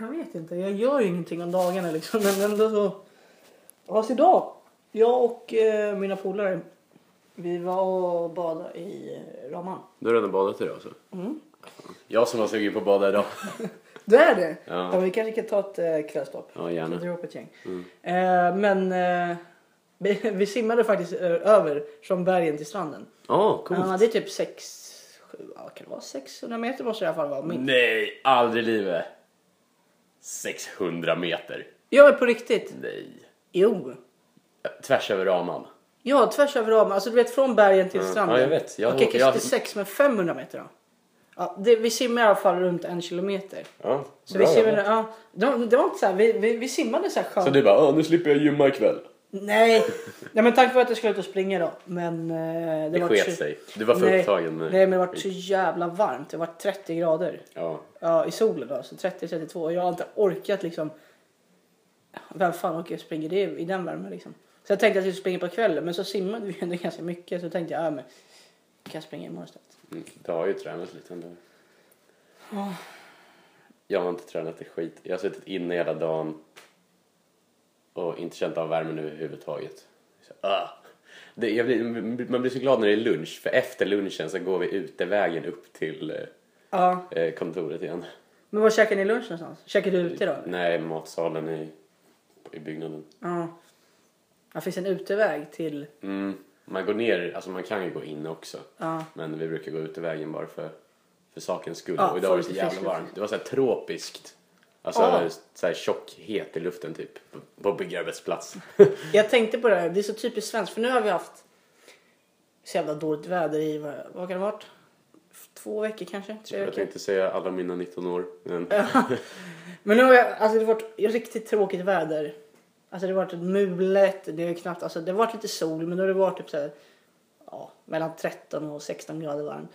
Jag vet inte, jag gör ju ingenting om dagarna liksom. Men ändå så. Fast idag, jag och eh, mina polare, vi var och badade i Raman. Du har redan badat idag alltså? Mm. Jag som var sugen på att bada idag. Du är det? Ja. Ja, vi kanske kan ta ett eh, kvällstopp. Ja, gärna. Upp ett gäng. Mm. Eh, men eh, vi, vi simmade faktiskt eh, över från bergen till stranden. Ja, coolt. Ja, det är typ 6, 7, ja, kan det vara 600 meter måste det i alla fall vara. minst. Nej, aldrig i livet. 600 meter. Ja men på riktigt. Nej. Jo. Tvärs över raman. Ja, tvärs över ramen. Alltså du vet från bergen till stranden. ja, jag vet. Jag- Okej, kanske jag- inte 6 men 500 meter då. Ja, det, vi simmar i alla fall runt en kilometer. Ja, Så bra vi simmade, ja, det, var, det var inte så här, vi, vi, vi simmade så här skönt. Så du bara, "Åh, nu slipper jag gymma ikväll. Nej, nej men tack för att jag skulle ut och springa då. Men eh, Det var sket så- sig. Du var för nej, upptagen med... Nej men det var så jävla varmt. Det var 30 grader. Ja. Ja, i solen då. Så 30-32. Och jag har inte orkat liksom. Vem fan orkar springa det i den värmen liksom. Så jag tänkte att jag skulle springa på kvällen. Men så simmade vi ändå ganska mycket. Så tänkte jag, ja men. Kan jag springa imorgon istället. Mm, Du har ju tränat lite ändå. Ja. Jag har inte tränat ett skit. Jag har suttit inne hela dagen och inte känt av värmen överhuvudtaget. Så, ah. det, blir, man blir så glad när det är lunch, för efter lunchen så går vi utevägen upp till Ja. eh, kontoret igen. Men var käkade ni lunch någonstans? Käkade du ute då? Nej, matsalen i, i byggnaden. Ja. Det finns en uteväg till. Mm, man går ner, alltså man kan ju gå in också. Ja. Men vi brukar gå utevägen bara för, för sakens skull. Ja, och idag var det så jävla varmt. Det var så tropiskt. Alltså Ja. så här tjockhet i luften typ. På, byggarbetsplats. Jag tänkte på det här. Det är så typiskt svenskt. För nu har vi haft så jävla dåligt väder i, vad, vad kan det ha varit? Två veckor kanske? Tre Jag veckor? tänkte säga alla mina 19 år. Men Men nu har jag, alltså det har varit riktigt tråkigt väder. Alltså det har varit mulet, det är knappt, alltså det har varit lite sol men nu har det varit typ så här, ja, mellan 13 och 16 grader varmt.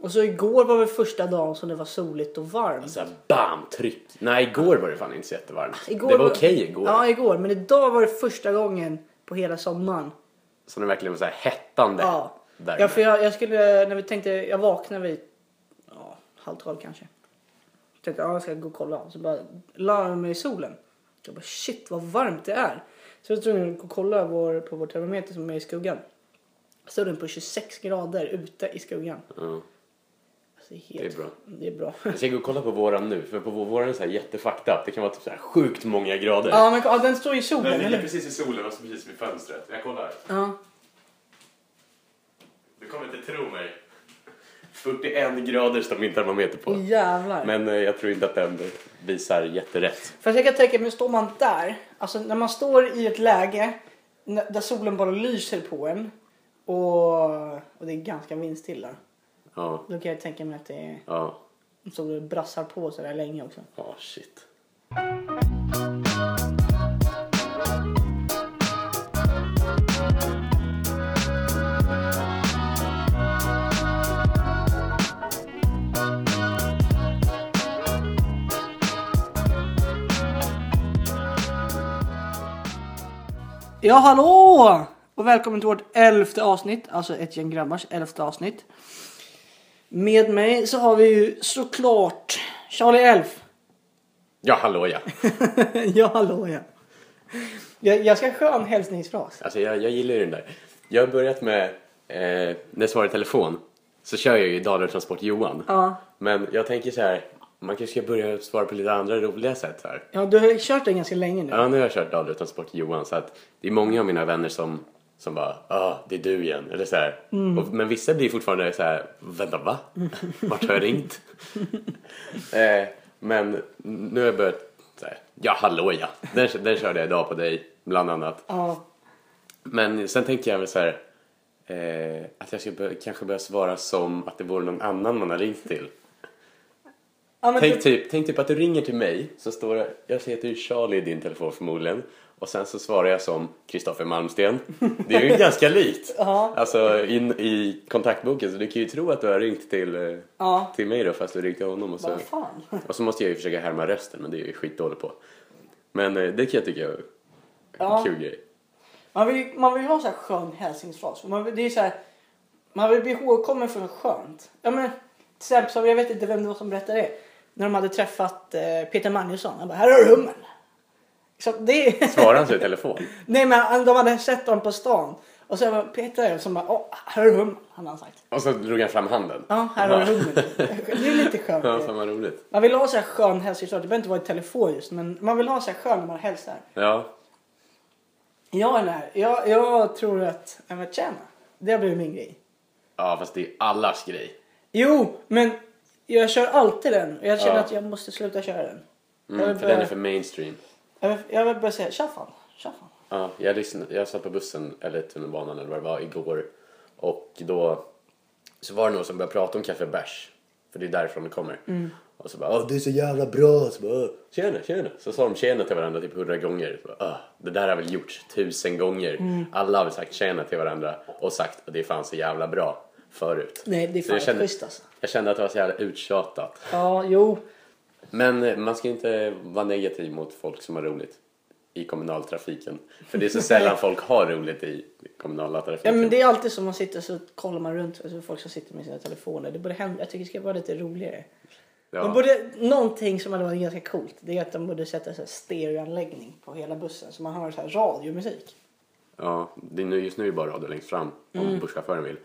Och så igår var väl första dagen som det var soligt och varmt. så här bam, tryck. Nej, igår var det fan inte så jättevarmt. Igår det var okej igår. Ja, igår. Men idag var det första gången på hela sommaren. Så det verkligen var så här hettande. Ja. värme. Ja, för jag, jag skulle, när vi tänkte, jag vaknade vid ja, halv tolv kanske. Jag tänkte, ja, jag ska gå och kolla. Så bara la jag mig i solen. Jag bara, shit vad varmt det är. Så jag var tvungen att gå och kolla vår, på vår termometer som är i skuggan. Stod den på 26 grader ute i skuggan. Alltså, det, är helt, det är bra. Det är bra. Jag ska gå och kolla på våran nu. För på våran är så här. Det kan vara typ så här sjukt många grader. Ja, men ja, den står i solen, Den ligger precis i solen och så precis vid fönstret. Jag kollar. Ja. Du kommer inte tro mig. 41 grader står min termometer på. Jävlar. Men eh, jag tror inte att den visar jätterätt. Fast jag kan tänka mig, står man där, alltså när man står i ett läge där solen bara lyser på en och, och det är ganska vindstilla. Ja, Då kan jag tänka mig att det är, ja, solen brassar på så där länge också. ja shit. Ja, hallå! Och välkommen till vårt elfte avsnitt, alltså ett gäng grabbars elfte avsnitt. Med mig så har vi ju såklart Charlie Elf. Ja, hallå ja. ja, hallå ja. Jag, jag ska ha en skön hälsningsfras. Alltså jag, jag gillar ju den där. Jag har börjat med, eh, när jag svarar i telefon så kör jag ju Dalar Transport Johan. Ja. Men jag tänker så här, man kanske ska börja svara på lite andra roliga sätt här. Ja, du har ju kört den ganska länge nu. Ja, nu har jag kört Dalar Transport Johan så att det är många av mina vänner som, som bara ah, det är du igen. Eller så här. Och, men vissa blir fortfarande så här, vänta va? Vart har jag ringt? eh, men nu har jag börjat så här, ja hallå ja. Den, den körde jag idag på dig bland annat. Ja. Men sen tänker jag väl så här, eh, att jag ska bör, kanske börja svara som att det vore någon annan man har ringt till. Ja, Tänk du, typ, tänk typ att du ringer till mig, så står det, jag heter ju Charlie i din telefon förmodligen. Och sen så svarar jag som Kristoffer Malmsten. Det är ju ganska likt. Ja. Alltså in i kontaktboken, så du kan ju tro att du har ringt till, eh, Ja. till mig då fast du ringt till honom. Och så, vad fan. och så måste jag ju försöka härma rösten, men det är ju skitdålig på. Men eh, det kan jag tycka är en Ja. kul grej. Man vill, man vill ha så här skön hälsningsfras. Man vill, det är så här, man vill bli ihågkommen för något skönt. Ja, men, till exempel, jag vet inte vem det var som berättade det. när de hade träffat eh, Peter Magnusson. Han bara, här har du hummen. Så det Svarar han så i telefon? Nej men han- de hade sett honom på stan. Och så var Peter som bara, åh, här du hummen. Han hade sagt. Och så drog han fram handen. Ja, här har du hummen. Det är lite skönt. Ja, fan vad roligt. Man vill ha så här skön hälsningsklart. Det behöver inte vara i telefon just. Men man vill ha så här skön när man hälsar. Ja. Jag är där. Jag, jag tror att, ja men tjena. Det har blivit min grej. ja, fast det är allas grej. Jo, men jag kör alltid den. Och jag känner Ja. att jag måste sluta köra den. jag, Mm, för den är för mainstream. Jag, vill, börja säga tja fan. Tja fan. Ja, jag, lyssnade, jag satt på bussen, eller tunnelbanan eller vad det var, igår. Och då så var det någon som började prata om kaffe bärs. För det är därifrån det kommer. Och så bara Åh, det är så jävla bra. Så bara, "Åh, tjena, tjena. Så sa de tjena till varandra typ hundra gånger. Så bara, "Åh, det där har väl gjorts tusen gånger. Alla har väl sagt tjena till varandra och sagt att det är fan så jävla bra förut. Nej, det är Så fan jag kände, schysst alltså. jag kände att det var så jävla uttjatat. Ja, jo. Men eh, man ska inte vara negativ mot folk som har roligt i kommunaltrafiken. För det är så sällan folk har roligt i kommunala Ja, trafiken. men det är alltid som man sitter så kollar man runt. Alltså folk som sitter med sina telefoner. Det borde hända. Jag tycker det ska vara lite roligare. De ja. borde, någonting som hade varit ganska coolt. Det är att de borde sätta så här stereoanläggning på hela bussen. Så man hör så här radiomusik. ja, det är nu, just nu är det bara radio längst fram om Mm. busschauffören vill.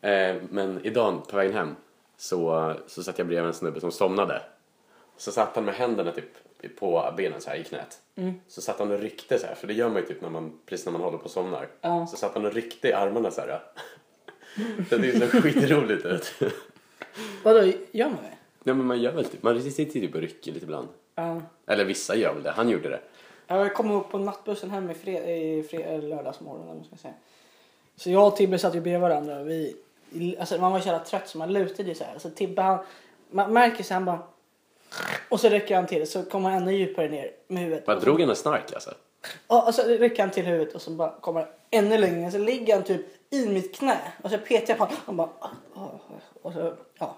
Eh, men idag på vägen hem så, så satt jag bredvid en snubbe som somnade. Så satt han med händerna typ på benen så här i knät. Mm. Så satt han och ryckte så här, för det gör man ju typ när man, precis när man håller på och somnar. Ja. Så satt han och ryckte i armarna så här. så det så skitroligt ut. Vadå, gör man det? Ja men man gör väl typ, man sitter typ och rycker lite ibland. Ja. Eller vissa gör väl det, han gjorde det. Jag kom upp på nattbussen hem i, fred, i fred, lördagsmorgon. eller vad ska säga. Så jag och Tibbe satt ju bredvid varandra. Vi, alltså man var så jävla trött så man lutade ju så här. Så Tibbe han, man märker så här, han bara... Och så rycker han till så kommer han ännu djupare ner med huvudet. Bara drog en snark alltså? Ja, och så rycker han till huvudet och så bara kommer han ännu längre ner. Så ligger han typ i mitt knä. Och så petar jag på honom. Han bara... "Ah, ah", Och så, ja.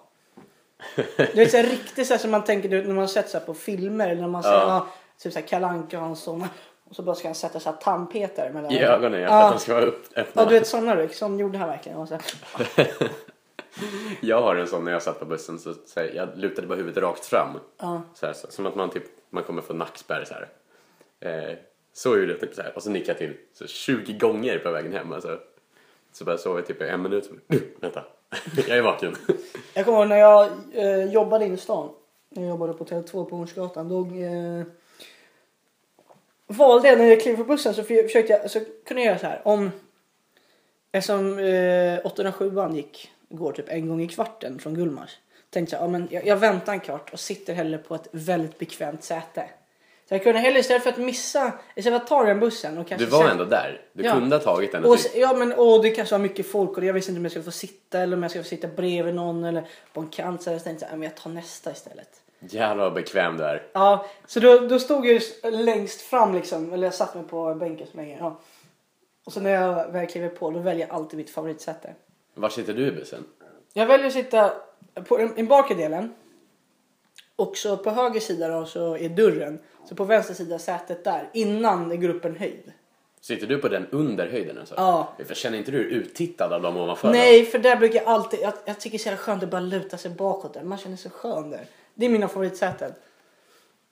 Det är så här riktigt så här som man tänker när man sett så på filmer. Eller när man ser Ja. typ så här Kalle Anka och hans. Och så bara ska han sätta så här tandpetare mellan I ögonen ja, för att de ska vara upp, öppna. Ja, du vet sådana ryck. Sån gjorde han verkligen. Och så Jag har en sån när jag satt på bussen så, så här, jag lutade bara huvudet rakt fram. ja. Så här, så, som att man typ, man kommer få nackspärr så här. Eh, så gjorde jag typ så här. Och så nickade jag till så 20 gånger på vägen hem alltså. Så bara sov jag typ i en minut. Så, vänta, jag är vaken. Jag kommer ihåg när jag eh, jobbade inne i stan. När jag jobbade på Tele2 på Hornsgatan. Då eh, valde jag när jag klev på bussen så för- försökte jag, så kunde jag göra så här. Om, eftersom eh, 807 gick, går typ en gång i kvarten från Gullmars. Tänkte jag, ja, men jag, jag väntar en kvart och sitter hellre på ett väldigt bekvämt säte. Så jag kunde hellre istället för att missa, istället för att ta den bussen och kanske Du var sätta- ändå där. Du Ja. kunde ha tagit den och, typ, ja men och det kanske var mycket folk och jag visste inte om jag skulle få sitta eller om jag skulle få sitta bredvid någon eller på en kant så jag tänkte jag, men jag tar nästa istället. jävlar vad bekväm du är. Ja, så då, då stod jag längst fram liksom, eller jag satt mig på bänken så länge. Ja. Och så när jag väl kliver på då väljer jag alltid mitt favoritsäte. Var sitter du i bussen? Jag väljer att sitta på den den bakre delen. Och så på höger sida då så är dörren. Så på vänster sida sätet där innan det går upp en höjd. Sitter du på den under höjden alltså? Ja. För känner inte du dig uttittad av dem ovanför? Nej, för där brukar jag alltid... Jag, jag tycker det är så jävla skönt att bara luta sig bakåt där. Man känner sig skön där. Det är mina favoritsäten.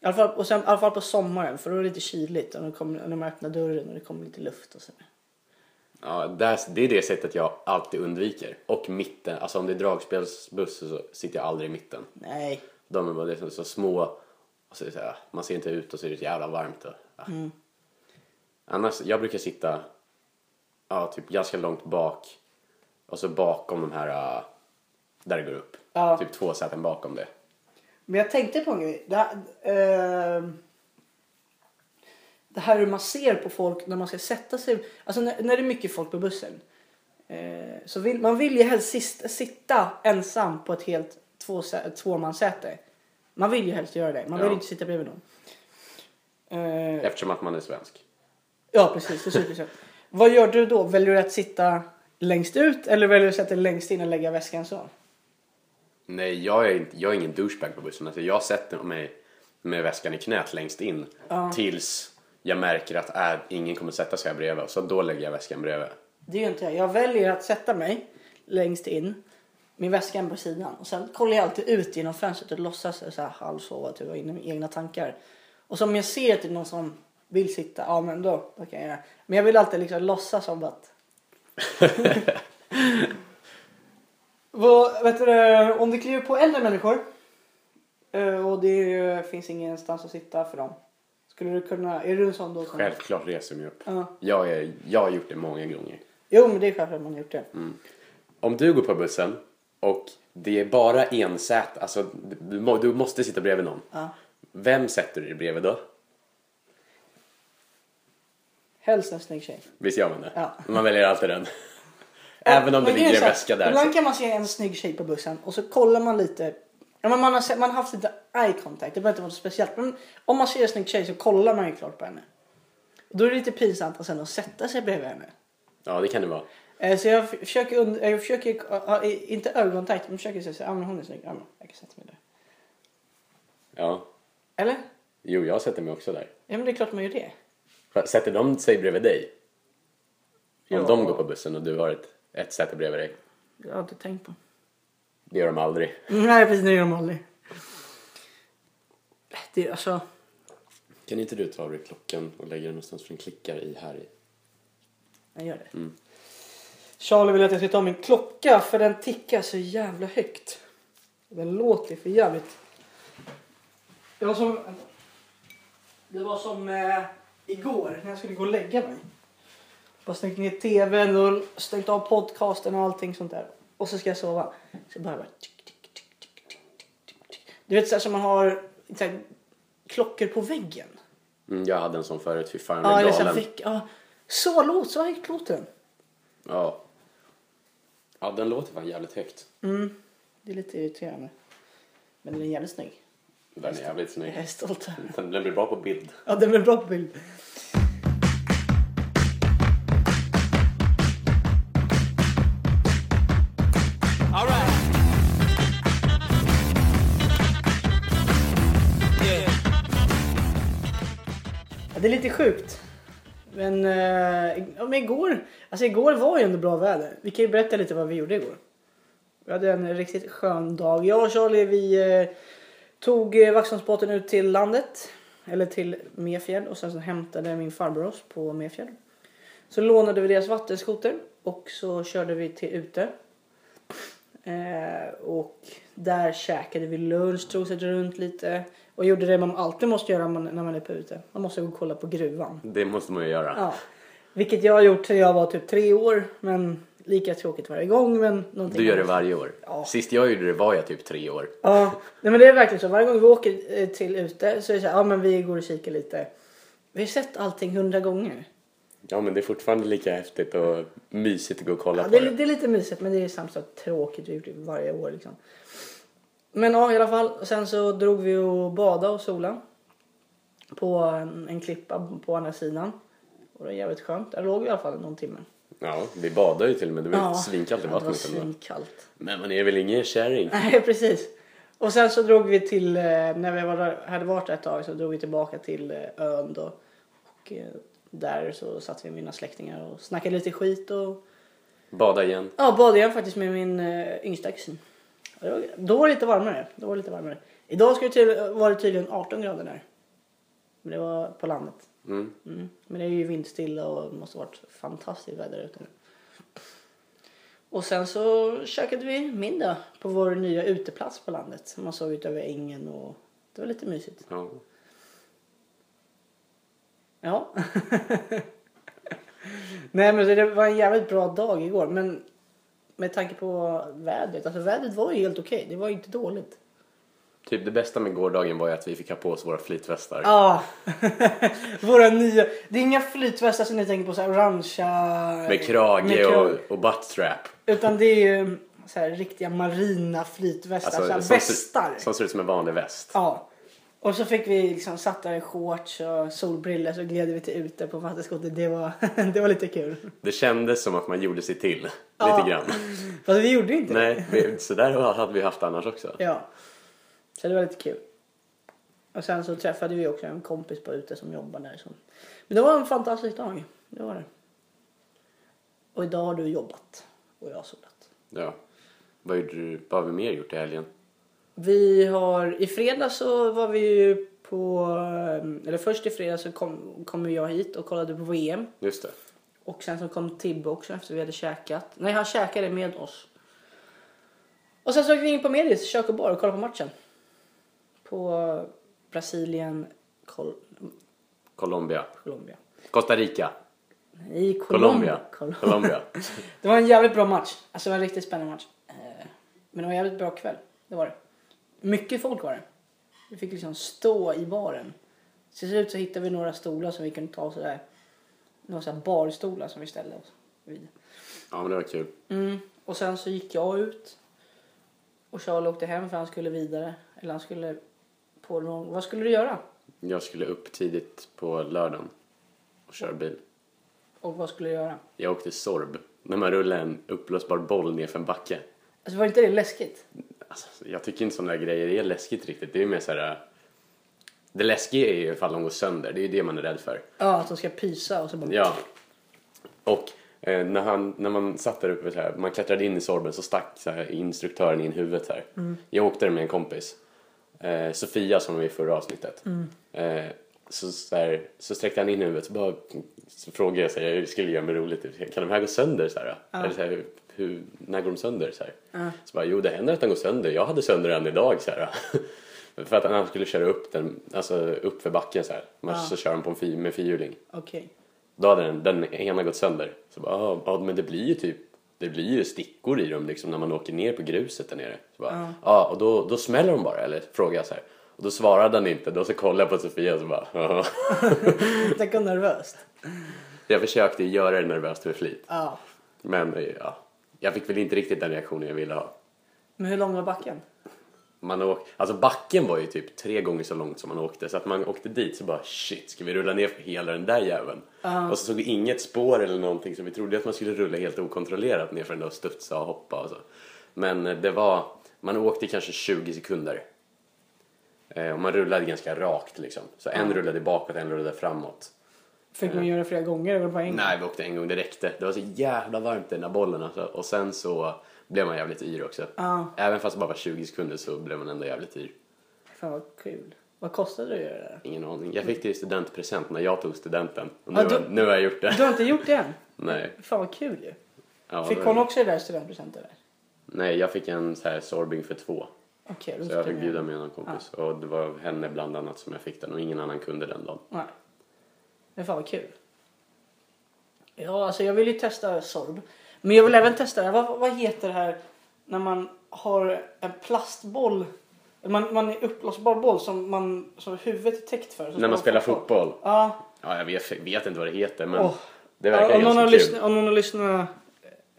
I alla, fall, och sen, I alla fall på sommaren för då är det lite kyligt och när, kommer, när man öppnar dörren och det kommer lite luft och så. Ja, där, det är det sättet jag alltid undviker. Och mitten, alltså om det är dragspelsbuss så sitter jag aldrig i mitten. Nej. De är bara är så små, och så är det så här, man ser inte ut och så är det så jävla varmt. Och, ja. Annars, jag brukar sitta ja, typ ganska långt bak och så bakom de här äh, där det går upp. Ja. Typ två säten bakom det. Men jag tänkte på en grej. Det här, eh, det här hur man ser på folk när man ska sätta sig. Alltså när, när det är mycket folk på bussen. Eh, så vill, man vill ju helst sist, sitta ensam på ett helt två, tvåmanssäte. Man vill ju helst göra det. Man vill Ja. inte sitta bredvid någon. Eh, Eftersom att man är svensk. ja precis, så. Vad gör du då? Väljer du att sitta längst ut eller väljer du att sätta dig längst in och lägga väskan så? Nej, jag är, inte, jag är ingen douchebag på bussen. Alltså, jag sätter mig med väskan i knät längst in tills jag märker att äh, ingen kommer sätta sig här bredvid. Så då lägger jag väskan bredvid. Det gör inte jag. Jag väljer att sätta mig längst in. min väska på sidan. Och sen kollar jag alltid ut genom fönstret och låtsas så här halvsova typ, och inne i egna tankar. Och så om jag ser att det är någon som vill sitta, ja men då, då kan jag göra. Men jag vill alltid liksom låtsas som att... Vad, vet du, om det kliver på äldre människor eh, och det finns ingenstans att sitta för dem. Skulle du kunna, är du en sån då? Som, Självklart reser jag mig upp. Ja. Jag, är, jag har gjort det många gånger. Jo men det är klart att man har gjort det. Om du går på bussen och det är bara en säte, alltså du, må- du måste sitta bredvid någon. Ja. Vem sätter du dig bredvid då? Helst en snygg tjej. Visst gör man det? Ja. Man väljer alltid den. Även om det ligger en väska där. Ibland kan man se en snygg tjej på bussen och så kollar man lite. Ja, men man, har, sett- man har haft lite eye contact, det behöver inte vara något speciellt. Men om man ser en snygg tjej så kollar man ju klart på henne. Då är det lite pinsamt att sen att sätta sig bredvid henne. Ja, det kan det vara. Eh, Så jag försöker, und- jag försöker ja, ja, inte ögonkontakt, men försöker säga så här, ja men hon är snygg, ja men jag kan sätta mig där. Ja. Eller? Jo, jag sätter mig också där. Ja men det är klart man gör det. Sätter de sig bredvid dig? Om Ja. de går på bussen och du har ett, ett säte bredvid dig? Jag har inte tänkt på. Det gör de aldrig. Nej precis, det gör de aldrig. Det är alltså, Kan inte du ta av dig klockan och lägga den någonstans för den klickar i här i? jag gör det. Mm. Charlie vill att jag ska ta min klocka för den tickar så jävla högt. Den låter för jävligt. Det var som, det var som eh, igår när jag skulle gå och lägga mig. Bara stängt ner tvn och stängt av podcasten och allting sånt där. Och så ska jag sova. Så bara, bara tick, tick, tick, tick, tick, tick, tick. Du vet så här som man har så här, klockor på väggen. Mm, jag hade en sån förut, fy fan Ja, jag eller blev så, här, galen. fick, ja, så låt, så högt låter den. Ja. Ja, den låter fan jävligt högt. Mm, det är lite irriterande. Men den är jävligt snygg. Den är jävligt Jag snygg. är stolt över den. Den, blir bra på bild. Ja, den är bra på bild. Det är lite sjukt. Men, eh, ja, men igår, alltså igår var ju ändå bra väder. Vi kan ju berätta lite vad vi gjorde igår. Vi hade en riktigt skön dag. Jag och Charlie vi eh, tog eh, Vaxholmsbåten ut till landet. Eller till Mefjäll och sen så hämtade min farbror oss på Mefjäll. Så lånade vi deras vattenskoter och så körde vi till ute. Eh, och där käkade vi lunch, sig runt lite och gjorde det man alltid måste göra när man är på ute. Man måste gå och kolla på gruvan. Det måste man ju göra. Ja. Vilket jag har gjort sedan jag var typ tre år. Men lika tråkigt varje gång. Men Du gör det varje år. Ja. Sist jag gjorde det var jag typ tre år. Ja, nej, men det är verkligen så. Varje gång vi åker eh, till ute så är det så här, ja men vi går och kikar lite. Vi har sett allting hundra gånger. Ja, men det är fortfarande lika häftigt och mysigt att gå och kolla Ja, på det, är, det. det är lite mysigt men det är samtidigt tråkigt. Vi har gjort det varje år liksom. Men ja i alla fall. Sen så drog vi och badade och sola. På en, en klippa på andra sidan. Och det var jävligt skönt. Där låg vi i alla fall någon timme. Ja, vi badar ju till och med. Det var Ja, svinkallt i ja, det var vattnet svinkallt. Men man är väl ingen kärring? Nej precis. Och sen så drog vi till, eh, när vi var hade varit där ett tag så drog vi tillbaka till eh, ön då. Och eh, där så satt vi med mina släktingar och snackade lite skit och Bada igen. ja, badade jag faktiskt med min yngsta kusin. Då var det lite varmare. Då var det lite varmare. Idag ska det till, var det tydligen 18 grader där. Men det var på landet. Mm. Mm. Men det är ju vindstilla och det måste varit fantastiskt väder ute nu. Och sen så käkade vi middag på vår nya uteplats på landet. Man såg ut över ängen och det var lite mysigt. Ja. Ja. Nej men det var en jävligt bra dag igår men med tanke på vädret. Alltså vädret var ju helt okej. Det var ju inte dåligt. Typ det bästa med gårdagen var ju att vi fick ha på oss våra flytvästar. Ja. Våra nya. Det är inga flytvästar som ni tänker på så här orangea. Med krage med krage. och, och buttstrap. Utan det är ju så här riktiga marina flytvästar. så här Alltså, som, västar. ser, som ser ut som en vanlig väst. Ja. Och så fick vi liksom satt där i shorts och solbrillor så gled vi till ute på vattenskoter. Det var, det var lite kul. Det kändes som att man gjorde sig till. Ja. Lite grann. Fast vi gjorde inte det. Nej, så där hade vi haft annars också. Ja. Så det var lite kul. Och sen så träffade vi också en kompis på ute som jobbar där. Så. Men det var en fantastisk dag. Det var det. Och idag har du jobbat och jag har solat. Ja. Vad, gjorde du, vad har vi mer gjort i helgen? Vi har, i fredags så var vi ju på, eller först i fredags så kom, kom jag hit och kollade på VM. Just det. Och sen så kom Tibbe också efter vi hade käkat. Nej, han käkade med oss. Och sen så gick vi in på Medis kök och bar och kollade på matchen. På Brasilien, Col Colombia. Colombia. Costa Rica. Nej, Colombia. Colombia. Colombia. Det var en jävligt bra match. Alltså det var en riktigt spännande match. Eh, Men det var en jävligt bra kväll. Det var det. Mycket folk var det. Vi fick liksom stå i baren. Till slut så hittade vi några stolar som vi kunde ta sådär. Några sådär barstolar som vi ställde oss vid. Ja, men det var kul. Mm. Och sen så gick jag ut. Och Charlie åkte hem för han skulle vidare. Eller han skulle på någon... Vad skulle du göra? Jag skulle upp tidigt på lördagen och köra bil. Och vad skulle du göra? Jag åkte Sorb. När man rullar en uppblåsbar boll nerför en backe. Alltså var inte det läskigt? Alltså, jag tycker inte sådana grejer är läskigt riktigt. Det är mer såhär... Det läskiga är ju ifall de går sönder. Det är ju det man är rädd för. Ja, att de ska pysa och så bara... Ja. Och eh, när, han, när man satt där uppe så här, man klättrade in i sorben så stack så här, instruktören in huvudet här. Jag åkte där med en kompis. Eh, Sofia som var i förra avsnittet. Eh, så, så, här, så sträckte han in huvudet så, bara, så frågade jag så här, jag skulle göra mig roligt. Kan de här gå sönder så här? Eller så här, hur, när går de sönder så här? Så bara, jo det händer att den går sönder. Jag hade sönder den idag så här. för att han skulle köra upp den, alltså upp för backen så här. Man, Så kör han på en fi, med fyrhjuling. Okej. Då hade den, den ena gått sönder. Så bara, "Ah, ja men det blir ju typ, det blir ju stickor i dem liksom när man åker ner på gruset där nere. Så bara, ja. och då, då smäller de bara eller? Frågade jag så här. Och då svarade han inte, då så kollade jag på Sofia och så bara, "Ja." Tänk om nervöst. Jag försökte göra det nervöst för flit. Ja. Men eh, ja, jag fick väl inte riktigt den reaktionen jag ville ha. Men hur lång var backen? Man åk, alltså backen var ju typ tre gånger så långt som man åkte så att man åkte dit så bara shit ska vi rulla ner för hela den där jäveln? Och så såg vi inget spår eller någonting så vi trodde att man skulle rulla helt okontrollerat ner för den där och studsa och hoppa och så. Men eh, det var, man åkte kanske 20 sekunder. Eh, och man rullade ganska rakt liksom. Så en rullade bakåt, en rullade framåt. Fick man göra flera gånger eller på en gång? Nej, vi åkte en gång, det räckte. Det var så jävla varmt i den där bollen alltså. Och sen så blev man jävligt yr också. Ja. Även fast det bara var 20 sekunder så blev man ändå jävligt yr. Fan vad kul. Vad kostade det att göra det? Ingen aning. Jag fick det i studentpresent när jag tog studenten. Och nu, Ja, du- har- nu har jag gjort det. Du har inte gjort det än? Nej. Fan vad kul ju. Ja, Fick det- hon också det där studentpresenten? Nej, jag fick en så här sorbing för två. Då Så jag fick bjuda med en kompis. Och det var henne bland annat som jag fick den och ingen annan kunde den dagen. Men fan vad kul. Ja, alltså jag vill ju testa Sorb. Men jag vill även testa det. Vad, vad heter det här när man har en plastboll? Man, man är uppblåsbar boll som, man, som huvudet är täckt för. När man spelar fotboll. Ja. Ja, jag vet, vet inte vad det heter men Åh. det verkar Ja, om, någon ganska kul. lyssnat, om någon har lyssnat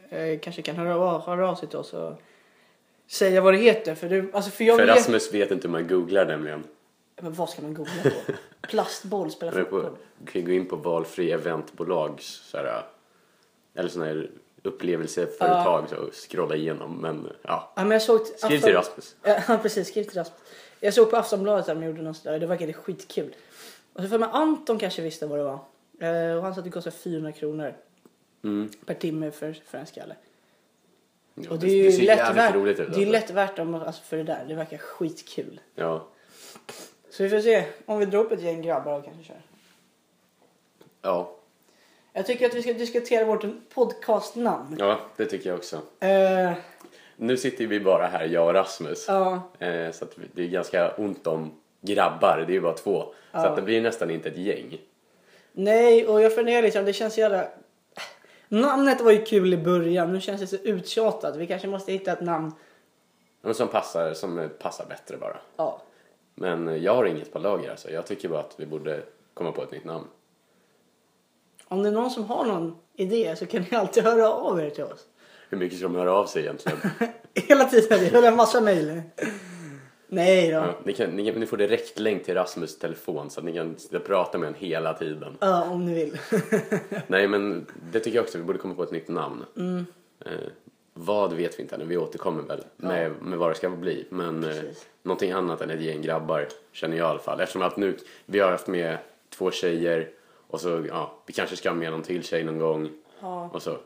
eh, kanske kan höra av, höra av sig till oss och säga vad det heter. För, det, alltså för jag För vet, Rasmus vet inte hur man googlar nämligen. Men vad ska man googla på? Plastboll, spela fotboll. du kan gå in på valfri eventbolags så här, eller sådana här upplevelseföretag så, och scrolla igenom. Men ja, Ja, men jag såg skriv till Rasmus. Ja, precis. Skriv till Rasmus. Jag såg på Aftonbladet att de gjorde något sådär. Det verkade skitkul. Och så för mig Anton kanske visste vad det var. Eh, och han sa att det kostar 400 kronor Mm. per timme för, för en skalle. Ja, Och det är ju lätt värt, det är alltså. lätt värt om, alltså, för det där. Det verkar skitkul. Ja. Så vi får se om vi drar upp ett gäng grabbar och kanske kör. Ja. Jag tycker att vi ska diskutera vårt podcastnamn. ja, det tycker jag också. Eh, Nu sitter vi bara här, jag och Rasmus. ja, Eh, så att vi- det är ganska ont om grabbar, det är ju bara två. Så att det blir nästan inte ett gäng. nej, och jag funderar liksom, det känns jävla... Namnet var ju kul i början, nu känns det så uttjatat. Vi kanske måste hitta ett namn. Men som passar, som eh, passar bättre bara. Ja, Men jag har inget på lager alltså. Jag tycker bara att vi borde komma på ett nytt namn. Om det är någon som har någon idé så kan ni alltid höra av er till oss. Hur mycket ska de höra av sig egentligen? Hela tiden, vi har en massa mejl. Nej då. Ja, Ja. ni, kan, ni, ni får direktlänk till Rasmus telefon så att ni kan prata med honom hela tiden. om ni vill. Nej men det tycker jag också, vi borde komma på ett nytt namn. Mm. Eh, vad vet vi inte ännu, vi återkommer väl med, med vad det ska bli. Men eh, någonting annat än ett gäng grabbar känner jag i alla fall. Eftersom att nu, vi har haft med två tjejer och så, ja, vi kanske ska ha med någon till tjej någon gång. Ja. Och så.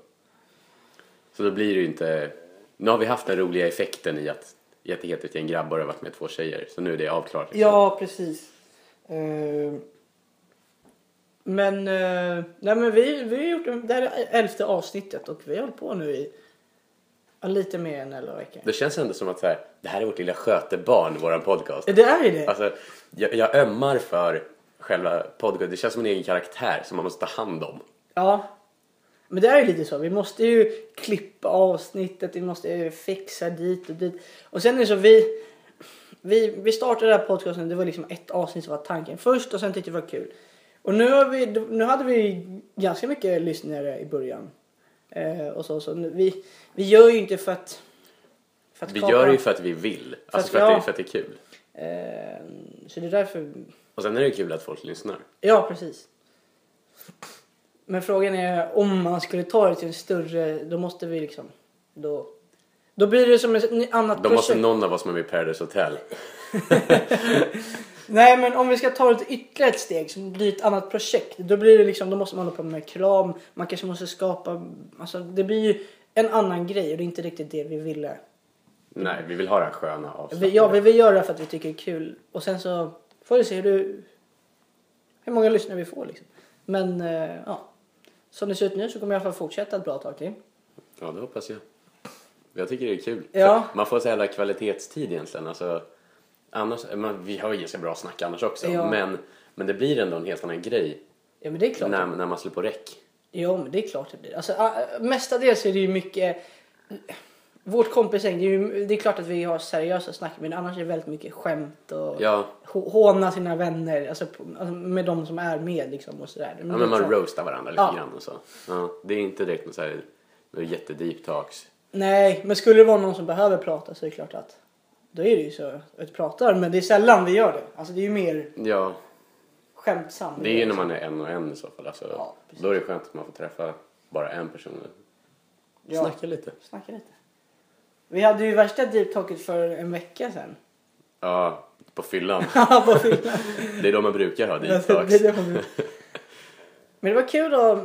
Så då blir det ju inte Nu har vi haft den roliga effekten i att, i att det heter ett gäng grabbar och har varit med två tjejer. Så nu är det avklarat. liksom. Ja, precis. Eh, men, eh, nej, men vi, vi har gjort det här är elfte avsnittet och vi har hållit på nu i ja, lite mer än elva veckor. Det känns ändå som att så här, det här är vårt lilla skötebarn, våran podcast. Det är ju det. Alltså, jag, jag ömmar för själva podcast. Det känns som en egen karaktär som man måste ta hand om. Ja. Men det är ju lite så. Vi måste ju klippa avsnittet, vi måste ju fixa dit och dit. Och sen är det så vi, vi, vi startade den här podcasten, det var liksom ett avsnitt som var tanken först och sen tyckte vi det var kul. Och nu, har vi, nu hade vi ganska mycket lyssnare i början. Eh, och så, så vi, vi gör ju inte för att... För att Vi gör det ju för att vi vill. Alltså för, att- att ja. det, för att det är kul. Eh, så det är därför... Och sen är det kul att folk lyssnar. Ja, precis. Men frågan är om man skulle ta det till en större, då måste vi liksom, då, då blir det som ett annat Då måste projekt. någon av oss vara med i Paradise Hotel. Nej, men om vi ska ta det till ytterligare ett steg som blir ett annat projekt, då blir det liksom, då måste man hålla på med reklam, man kanske måste skapa, alltså det blir ju en annan grej och det är inte riktigt det vi ville. Nej, vi vill ha det här sköna avslappnade. ja, vi vill göra det för att vi tycker det är kul och sen så får vi se hur, du, hur många lyssnare vi får liksom. Men eh, ja, som det ser ut nu så kommer jag i alla fall fortsätta ett bra tag till. Ja, det hoppas jag. Jag tycker det är kul. Ja. Man får så jävla kvalitetstid egentligen. Alltså, annars, man, vi har ju ganska bra snack annars också. Ja. Men, men det blir ändå en helt annan grej Ja men det är klart. när, när man slår på räck. Ja men det är klart det blir. Alltså, äh, mestadels är det ju mycket vårt kompisgäng, det är, ju, det är klart att vi har seriösa snack men annars är det väldigt mycket skämt och Ja, hå- håna sina vänner alltså, på- alltså, med de som är med liksom och sådär. ja men man liksom- roastar varandra lite Ja. grann och så. Ja, det är inte direkt något så här något jättedeep talks. Nej, men skulle det vara någon som behöver prata så är det klart att då är det ju så att vi pratar men det är sällan vi gör det. Alltså det är ju mer Ja, skämtsamt. det är ju när man är en och en i så fall. Alltså, Ja, precis. då är det skönt att man får träffa bara en person och Ja. snacka lite. Snacka lite. Vi hade ju värsta deep talket för en vecka sedan. Ja, på fyllan. På. Det är då man brukar ha deep talks. det- det var bra. Men det var kul att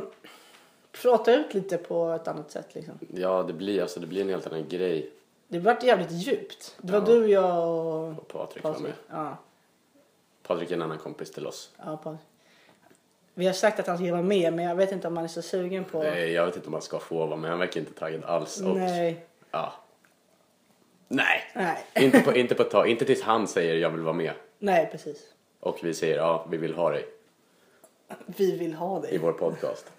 prata ut lite på ett annat sätt liksom. Ja, det blir, alltså, det blir en helt annan grej. Det vart jävligt djupt. Det var Ja. du, jag och Och Patrik var med. Patrik. Ja, Patrik är en annan kompis till oss. ja, Patrik. Vi har sagt att han ska vara med men jag vet inte om han är så sugen på... Nej, jag vet inte om han ska få vara med. Han verkar inte taggad alls. Och, Nej. Ja. Nej, Nej. inte på, inte på ett tag. Inte tills han säger jag vill vara med. Nej, precis. Och vi säger ja, vi vill ha dig Vi vill ha i dig. vår podcast.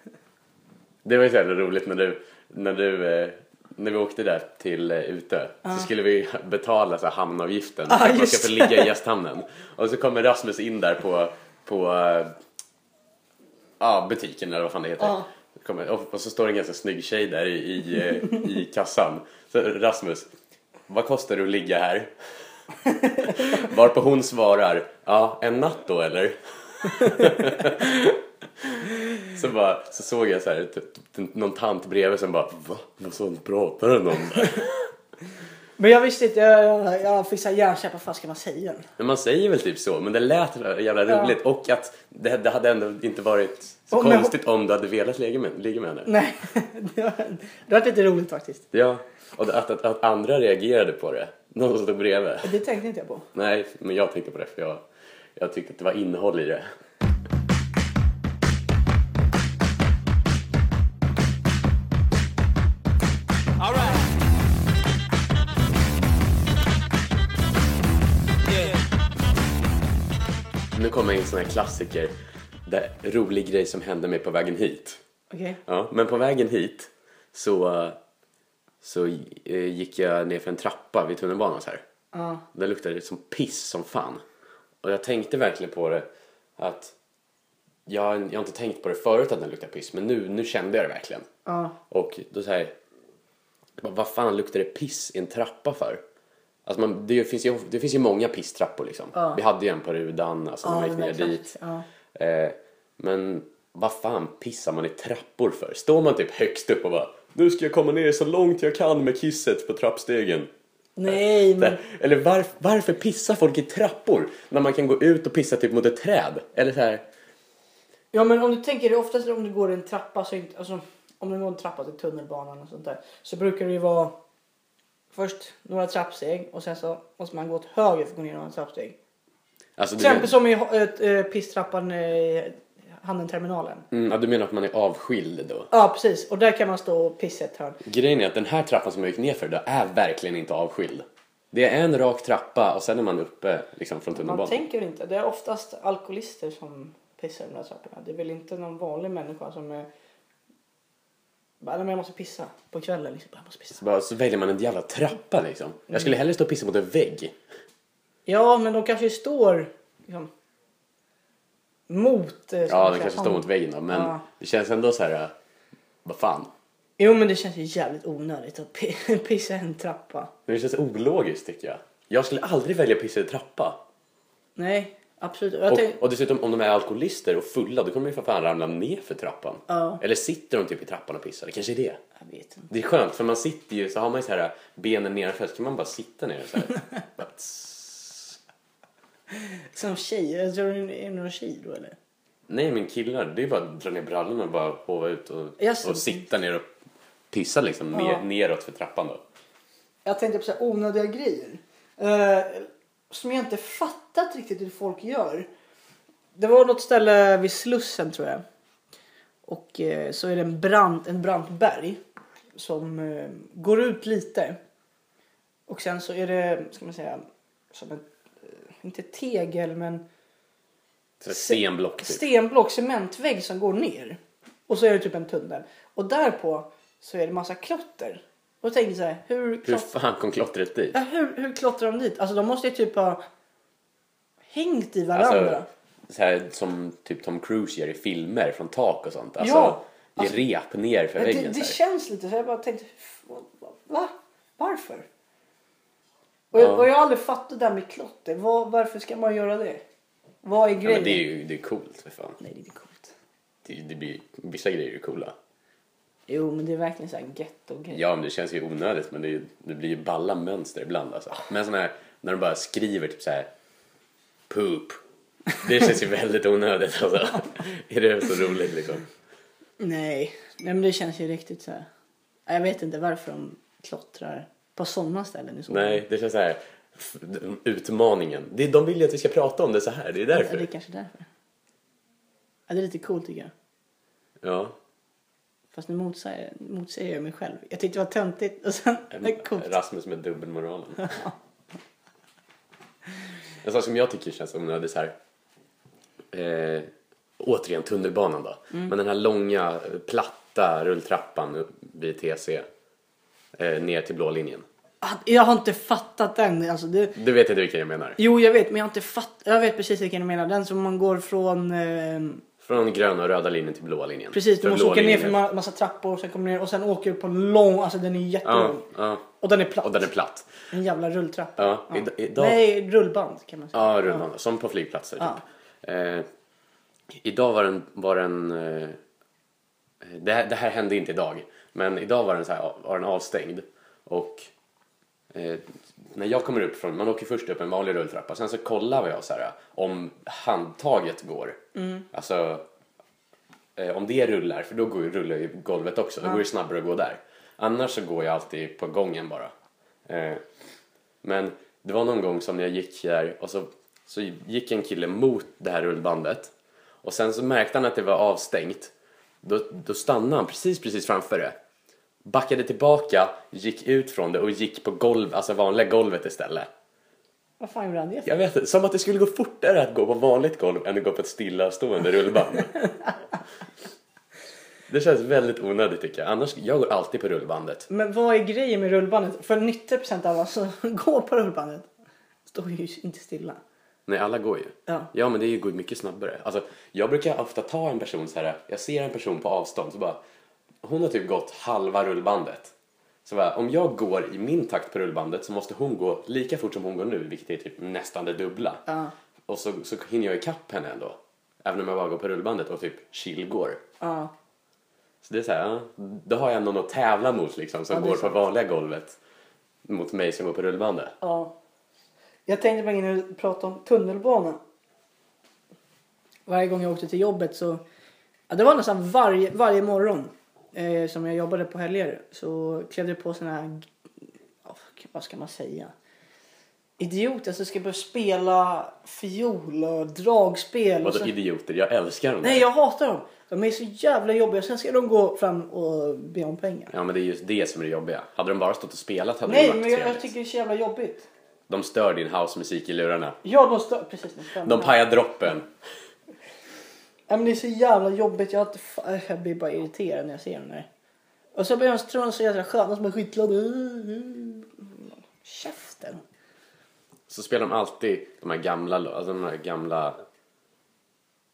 Det var ju så jävla roligt när du, när du eh, när vi åkte där till eh, Utö så skulle vi betala så här, hamnavgiften Ah, för att man ska få ligga i gästhamnen. Och så kommer Rasmus in där på, på eh, ja, butiken eller vad fan det heter. Kommer, och, och så står en ganska snygg tjej där i, i, eh, i kassan. Så Rasmus, vad kostar det att ligga här? Varpå hon svarar, ja en natt då eller? så, bara, så såg jag så här, t- t- någon tant bredvid som bara, va? Vad sånt pratar den om? Men jag visste inte, jag, jag, jag fick såhär hjärnsläpp, vad fan ska man säga? Men man säger väl typ så, men det lät jävla Ja. roligt och att det, det hade ändå inte varit så Oh, men- konstigt om du hade velat ligga med, ligga med henne. Nej, det var, det var lite roligt faktiskt. Ja, och att, att, att andra reagerade på det. Någon som stod bredvid. Det tänkte inte jag på. Nej, men jag tänkte på det för jag, jag tyckte att det var innehåll i det. Nu kommer en sån här klassiker. Det rolig grej som hände mig på vägen hit. Okej. Ja, men på vägen hit så, så eh, gick jag ner för en trappa vid tunnelbanan så här. Ja. Det luktade som piss som fan. Och jag tänkte verkligen på det att jag, jag har inte tänkt på det förut att den luktar piss men nu, nu kände jag det verkligen. Ja. Och då säger jag, vad fan luktar det piss i en trappa för? Alltså man, det, finns ju, det finns ju många pisstrappor liksom. Ja. Vi hade ju en på Rudan, alltså när man gick ner dit. Eh, men vad fan pissar man i trappor för? Står man typ högst upp och bara nu ska jag komma ner så långt jag kan med kisset på trappstegen. Nej, men Där. Eller var, varför pissar folk i trappor när man kan gå ut och pissa typ mot ett träd? Eller så här, Ja men om du tänker det oftast om du går en trappa så inte, alltså om du går en trappa till tunnelbanan och sånt där så brukar det ju vara först några trappsteg och sen så måste man gå åt höger för att gå ner några trappsteg. Alltså, Till exempel som i äh, pisstrappan i Handelterminalen. mm, ja, du menar att man är avskild då? Ja precis och där kan man stå och pissa ett hörn. Grejen är att den här trappan som jag gick ner för då är verkligen inte avskild. Det är en rak trappa och sen är man uppe liksom från Man tunnelbanan. tänker inte. Det är oftast alkoholister som pissar i de där trapporna. Det är väl inte någon vanlig människa som är... Bara, "Nej, men jag måste pissa på kvällen. Liksom. Jag måste pissa. Så, bara, så väljer man en jävla trappa liksom. Jag skulle hellre stå och pissa mot en vägg. Ja, men de kanske står liksom, mot... eh, ska Ja, den säga, kanske står mot väggen då, men Ja. det känns ändå så här. äh, Vad fan. Jo, men det känns ju jävligt onödigt att pi- pissa i en trappa. Det känns ologiskt tycker jag. Jag skulle aldrig välja att pissa i en trappa. Nej, absolut. Och, tänk- och dessutom om de är alkoholister och fulla då kommer de ju för fan ramla ner för trappan. Ja. Eller sitter de typ i trappan och pissar? Det kanske är det. Jag vet inte. Det är skönt för man sitter ju så har man ju så här benen nedanför så kan man bara sitta ner så här. Som tjejer. Jag tror det är några tjejer då eller? Nej men killar, det är bara att dra ner brallorna och bara hova ut och, och sitta ner och pissa liksom Ja. ner, neråt för trappan då. Jag tänkte på så här onödiga grejer. Eh, som jag inte fattat riktigt hur folk gör. Det var något ställe vid Slussen tror jag. Och eh, så är det en brant, en brant berg. Som eh, går ut lite. Och sen så är det, ska man säga, som en, eh, inte tegel men Så stenblock typ. stenblock, cementvägg som går ner. Och så är det typ en tunnel. Och därpå så är det massa klotter. Och jag tänker så här, hur, Hur fan kom klottret dit? ja, hur, hur klottrar de dit? Alltså de måste ju typ ha hängt i varandra. Alltså, så här, som typ Tom Cruise gör i filmer från tak och sånt. Alltså, Ja, i rep ner för väggen det, det känns lite så jag bara tänkte, va? Varför? Och, jag, Ja. och jag har aldrig fattat det där med klotter. Vad, varför ska man göra det? Vad är Ja, grejen? men det är ju det är coolt för fan. Nej, det är coolt. Det, det blir, vissa grejer är ju coola. Jo, men det är verkligen så här getto-grej. Ja, men det känns ju onödigt men det, ju- det blir ju balla mönster ibland alltså. Men sån här, när de bara skriver typ så här poop. Det känns ju väldigt onödigt alltså. är det så roligt liksom? Nej, nej men det känns ju riktigt så här. Jag vet inte varför de klottrar på sådana ställen i så. Nej, det känns så här utmaningen. Det, de vill ju att vi ska prata om det så här, det är Ja, därför. det är kanske därför. Ja, det är lite coolt tycker jag. Ja. Fast nu motsäger, motsäger jag mig själv. Jag tyckte det var töntigt och sen coolt. Rasmus med dubbelmoralen. en sak som jag tycker känns onödigt så här. Eh, återigen tunnelbanan då. Mm. Men den här långa platta rulltrappan vid TC. Eh, ner till blå linjen. Ah, Jag har inte fattat den. Alltså det... Du vet inte vilken jag menar. Jo, jag vet, men jag har inte fattat. Jag vet precis vilken du menar. Den som man går från... Eh... Från gröna och röda linjen till blåa linjen. Precis, du måste åka ner för ma- massa trappor och sen kommer ner och sen åker du på en lång... Alltså den är Ja, jättelång. ja. Och den är platt. Och den är platt. En jävla rulltrappa. Ja, id- idag... Nej, rullband kan man säga. Ja, rundbana. Som på flygplatser typ. Eh, idag var den... Var den eh, det, här, det här hände inte idag. Men idag var den, så här, var den avstängd. Och eh, när jag kommer upp från... Man åker först upp en vanlig rulltrappa. Sen så kollar jag så här, om handtaget går. Alltså eh, om det rullar, för då går, ju- rullar ju golvet också. Då går det snabbare att gå där. Annars så går jag alltid på gången bara. Eh, men det var någon gång som jag gick där och så, så gick en kille mot det här rullbandet. Och sen så märkte han att det var avstängt. Då, då stannade han precis, precis framför det. Backade tillbaka, gick ut från det och gick på golv, alltså vanliga golvet istället. Vad fan gjorde han det? Jag vet inte, som att det skulle gå fortare att gå på vanligt golv än att gå på ett stillastående rullband. Det känns väldigt onödigt tycker jag. Annars, jag går alltid på rullbandet. Men vad är grejen med rullbandet? För 90% av oss som går på rullbandet står ju inte stilla. Nej, alla går ju. Ja. Ja, men det är ju- går ju mycket snabbare. Alltså, jag brukar ofta ta en person så här, jag ser en person på avstånd så bara, hon har typ gått halva rullbandet. Så bara, om jag går i min takt på rullbandet så måste hon gå lika fort som hon går nu, vilket är typ nästan det dubbla. Ja. Och så, så hinner jag ikapp henne ändå. Även om jag bara går på rullbandet och typ chillgår. Ja. Så det är så här, då har jag någon att tävla mot liksom som Ja, går på vanliga golvet mot mig som går på rullbandet. ja. Jag tänkte bara innan du pratade om tunnelbana. Varje gång jag åkte till jobbet så... Ja, det var nästan varje, varje morgon eh, som jag jobbade på helger så klev det på såna här... Ja, vad ska man säga? Idioter som ska börja spela fiol och dragspel. Vadå så... idioter? Jag älskar dem. Nej, jag hatar dem. De är så jävla jobbiga. Sen ska de gå fram och be om pengar. Ja men det är just det som är det jobbiga. Hade de bara stått och spelat hade Nej, det varit men jag, jag tycker det är så jävla jobbigt. De stör din housemusik i lurarna. Ja, de stör... Precis. De, stör De pajar droppen. Men det är så jävla jobbigt. Jag, fa- jag blir bara irriterad när jag ser dem där. Och så blir tror de så jävla sköna som är skitglada. Käften. Så spelar de alltid de här gamla, alltså de här gamla,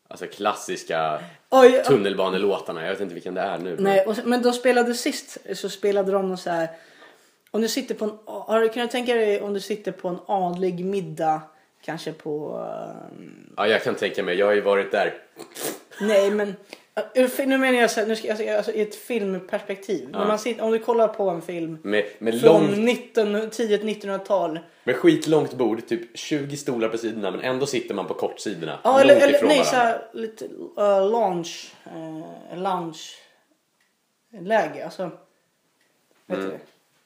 alltså klassiska Oj, tunnelbanelåtarna. Jag vet inte vilken det är nu. men- Nej, och, sen- men de spelade sist så spelade de någon så här. Om du sitter på en, har du kunnat tänka dig om du sitter på en adlig middag kanske på ehm, Ja, jag kan tänka mig. Jag har ju varit där. Nej men uh, nu menar jag så här, nu ska jag säga alltså, i ett filmperspektiv. När man sitter, om du kollar på en film Med, med, från långt, 19, tidigt 1900-tal. med skitlångt bord, typ 20 stolar på sidorna men ändå sitter man på kortsidorna. Ja eller, eller nej så här, lite uh, lounge, uh, lounge läge alltså. Vet Mm. du?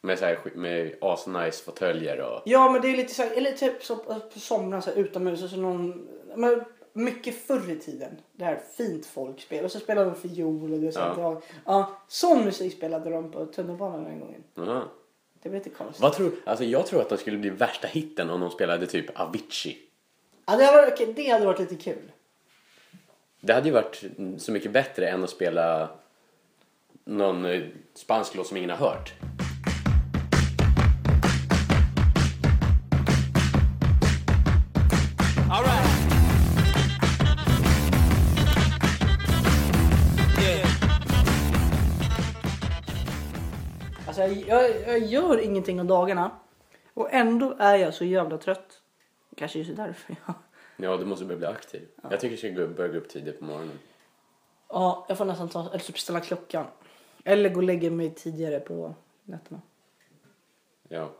Med, så här, med asnice fåtöljer och... Ja men det är lite så här, eller typ så, på somrarna så här, utomhus och så någon, men mycket förr i tiden. Det här fint folkspel och så spelade de fiol och det är så här, Ja. Ja, sån musik spelade de på tunnelbanan den gången. Aha. Det blir lite konstigt. Vad tror, alltså jag tror att de skulle bli värsta hitten om de spelade typ Avicii. Ja, det, hade varit, okej, det hade varit lite kul. Det hade ju varit så mycket bättre än att spela någon eh, spansk låt som ingen har hört. Alltså, jag, jag, jag gör ingenting om dagarna och ändå är jag så jävla trött. Kanske just därför. Ja, Ja, du måste börja bli aktiv. Jag tycker du ska börja gå upp tidigt på morgonen. ja jag får nästan ta, eller typ ställa klockan. Eller gå och lägga mig tidigare på nätterna. Ja.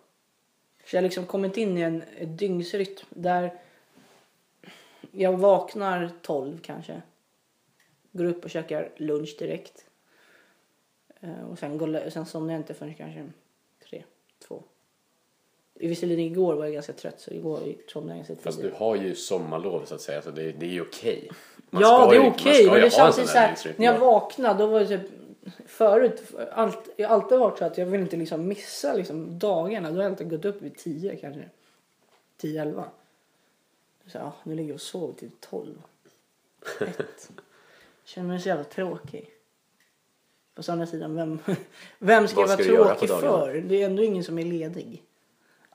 Så jag har liksom kommit in i en dygnsrytm där jag vaknar 12 kanske. Går upp och käkar lunch direkt. Eh, Och sen, lä- sen somnar jag inte förrän kanske tre, två. Visserligen igår var jag ganska trött så igår somnade jag ganska Fast du tidigt. har ju sommarlov så att säga, så det, det är ju okej. Man Ja det ju- är man okej ska men ju det är ha en samtidigt sån så där här, dygnsrytm. när jag vaknade då var det typ förut, allt, jag har alltid varit så att jag vill inte liksom missa liksom dagarna. Då har jag alltid gått upp vid 10 kanske. 10-11. Så ja, nu ligger jag och sover till 12. Ett. Känner mig så jävla tråkig. På andra sidan, vem, vem ska Vad jag ska vara tråkig för? Det är ändå ingen som är ledig.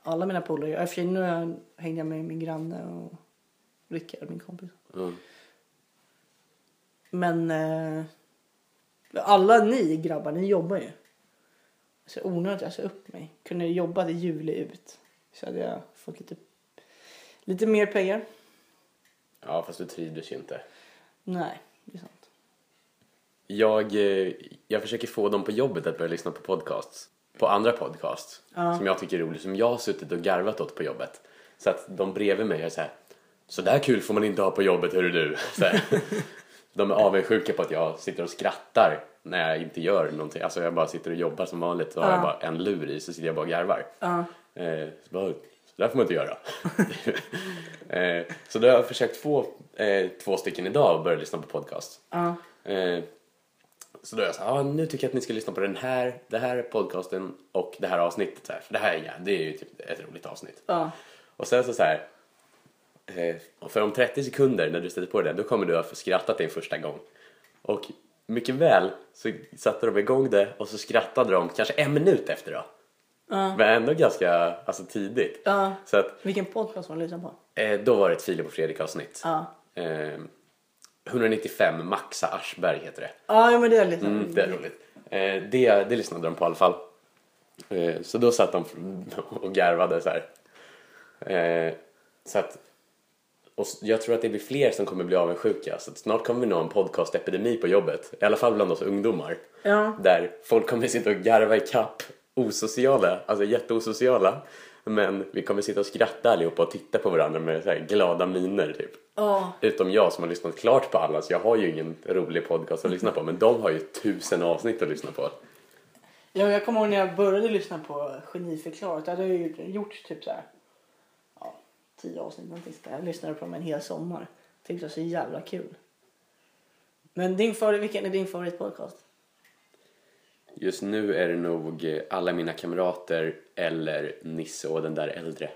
Alla mina polare, i och för sig nu hängde jag med min granne och Rickard, min kompis. Mm. Men eh, alla ni grabbar, ni jobbar ju. Så onödigt att jag sa upp mig. Kunde jag jobba till juli ut. Så hade jag fått lite, lite mer pengar. Ja, fast du trivdes ju inte. Nej, det är sant. Jag, eh, jag försöker få dem på jobbet att börja lyssna på podcasts. På andra podcasts. Ja. Som jag tycker är roligt. Som jag har suttit och garvat åt på jobbet. Så att de bredvid mig är så här. Så där kul får man inte ha på jobbet, hörru du. Så här. De är avundsjuka på att jag sitter och skrattar när jag inte gör någonting. Alltså jag bara sitter och jobbar som vanligt. Så har jag Ja. bara en lur i så sitter jag bara och garvar. Ja. Eh, så, bara, så där får man inte göra. eh, så då har jag försökt få eh, två stycken idag att börja lyssna på podcast. Ja. Så då är jag så här, ah, nu tycker jag att ni ska lyssna på den här, det här podcasten och det här avsnittet. Så här, för det här är, ja, det är ju typ ett roligt avsnitt. Ja. Och sen så, så här, eh, för om 30 sekunder när du sätter på det, då kommer du att få skrattat din första gång. Och mycket väl så satte de igång det och så skrattade de kanske en minut efter då. Ja. Men ändå ganska alltså, tidigt. Ja. Så att Vilken podcast var det lyssna på? eh, då var det ett Filip och Fredrik avsnitt. Ja. Eh, 195, Maxa Aschberg heter det. Ja, ja, men det är lite... Mm, det är roligt. Eh, det, det lyssnade de på i alla fall. Eh, så då satt de och garvade så här. Eh, så att, och jag tror att det blir fler som kommer bli avundsjuka. Så snart kommer vi nå en podcastepidemi på jobbet. I alla fall bland oss ungdomar. Ja. Där folk kommer sitta och garva i kapp osociala, alltså jätteosociala. Men vi kommer sitta och skratta allihopa och titta på varandra med så här glada miner typ. Ja. Utom jag som har lyssnat klart på alla så jag har ju ingen rolig podcast att lyssna på men de har ju tusen avsnitt att lyssna på. Ja, jag kommer ihåg när jag började lyssna på Geniförklarat. Jag hade ju gjort typ så här, ja, tio avsnitt någonting sådär. Jag lyssnade på dem en hel sommar. Tyckte det var så jävla kul. Men din favorit, vilken är din favoritpodcast? Just nu är det nog eh, alla mina kamrater eller Nisse och den där äldre.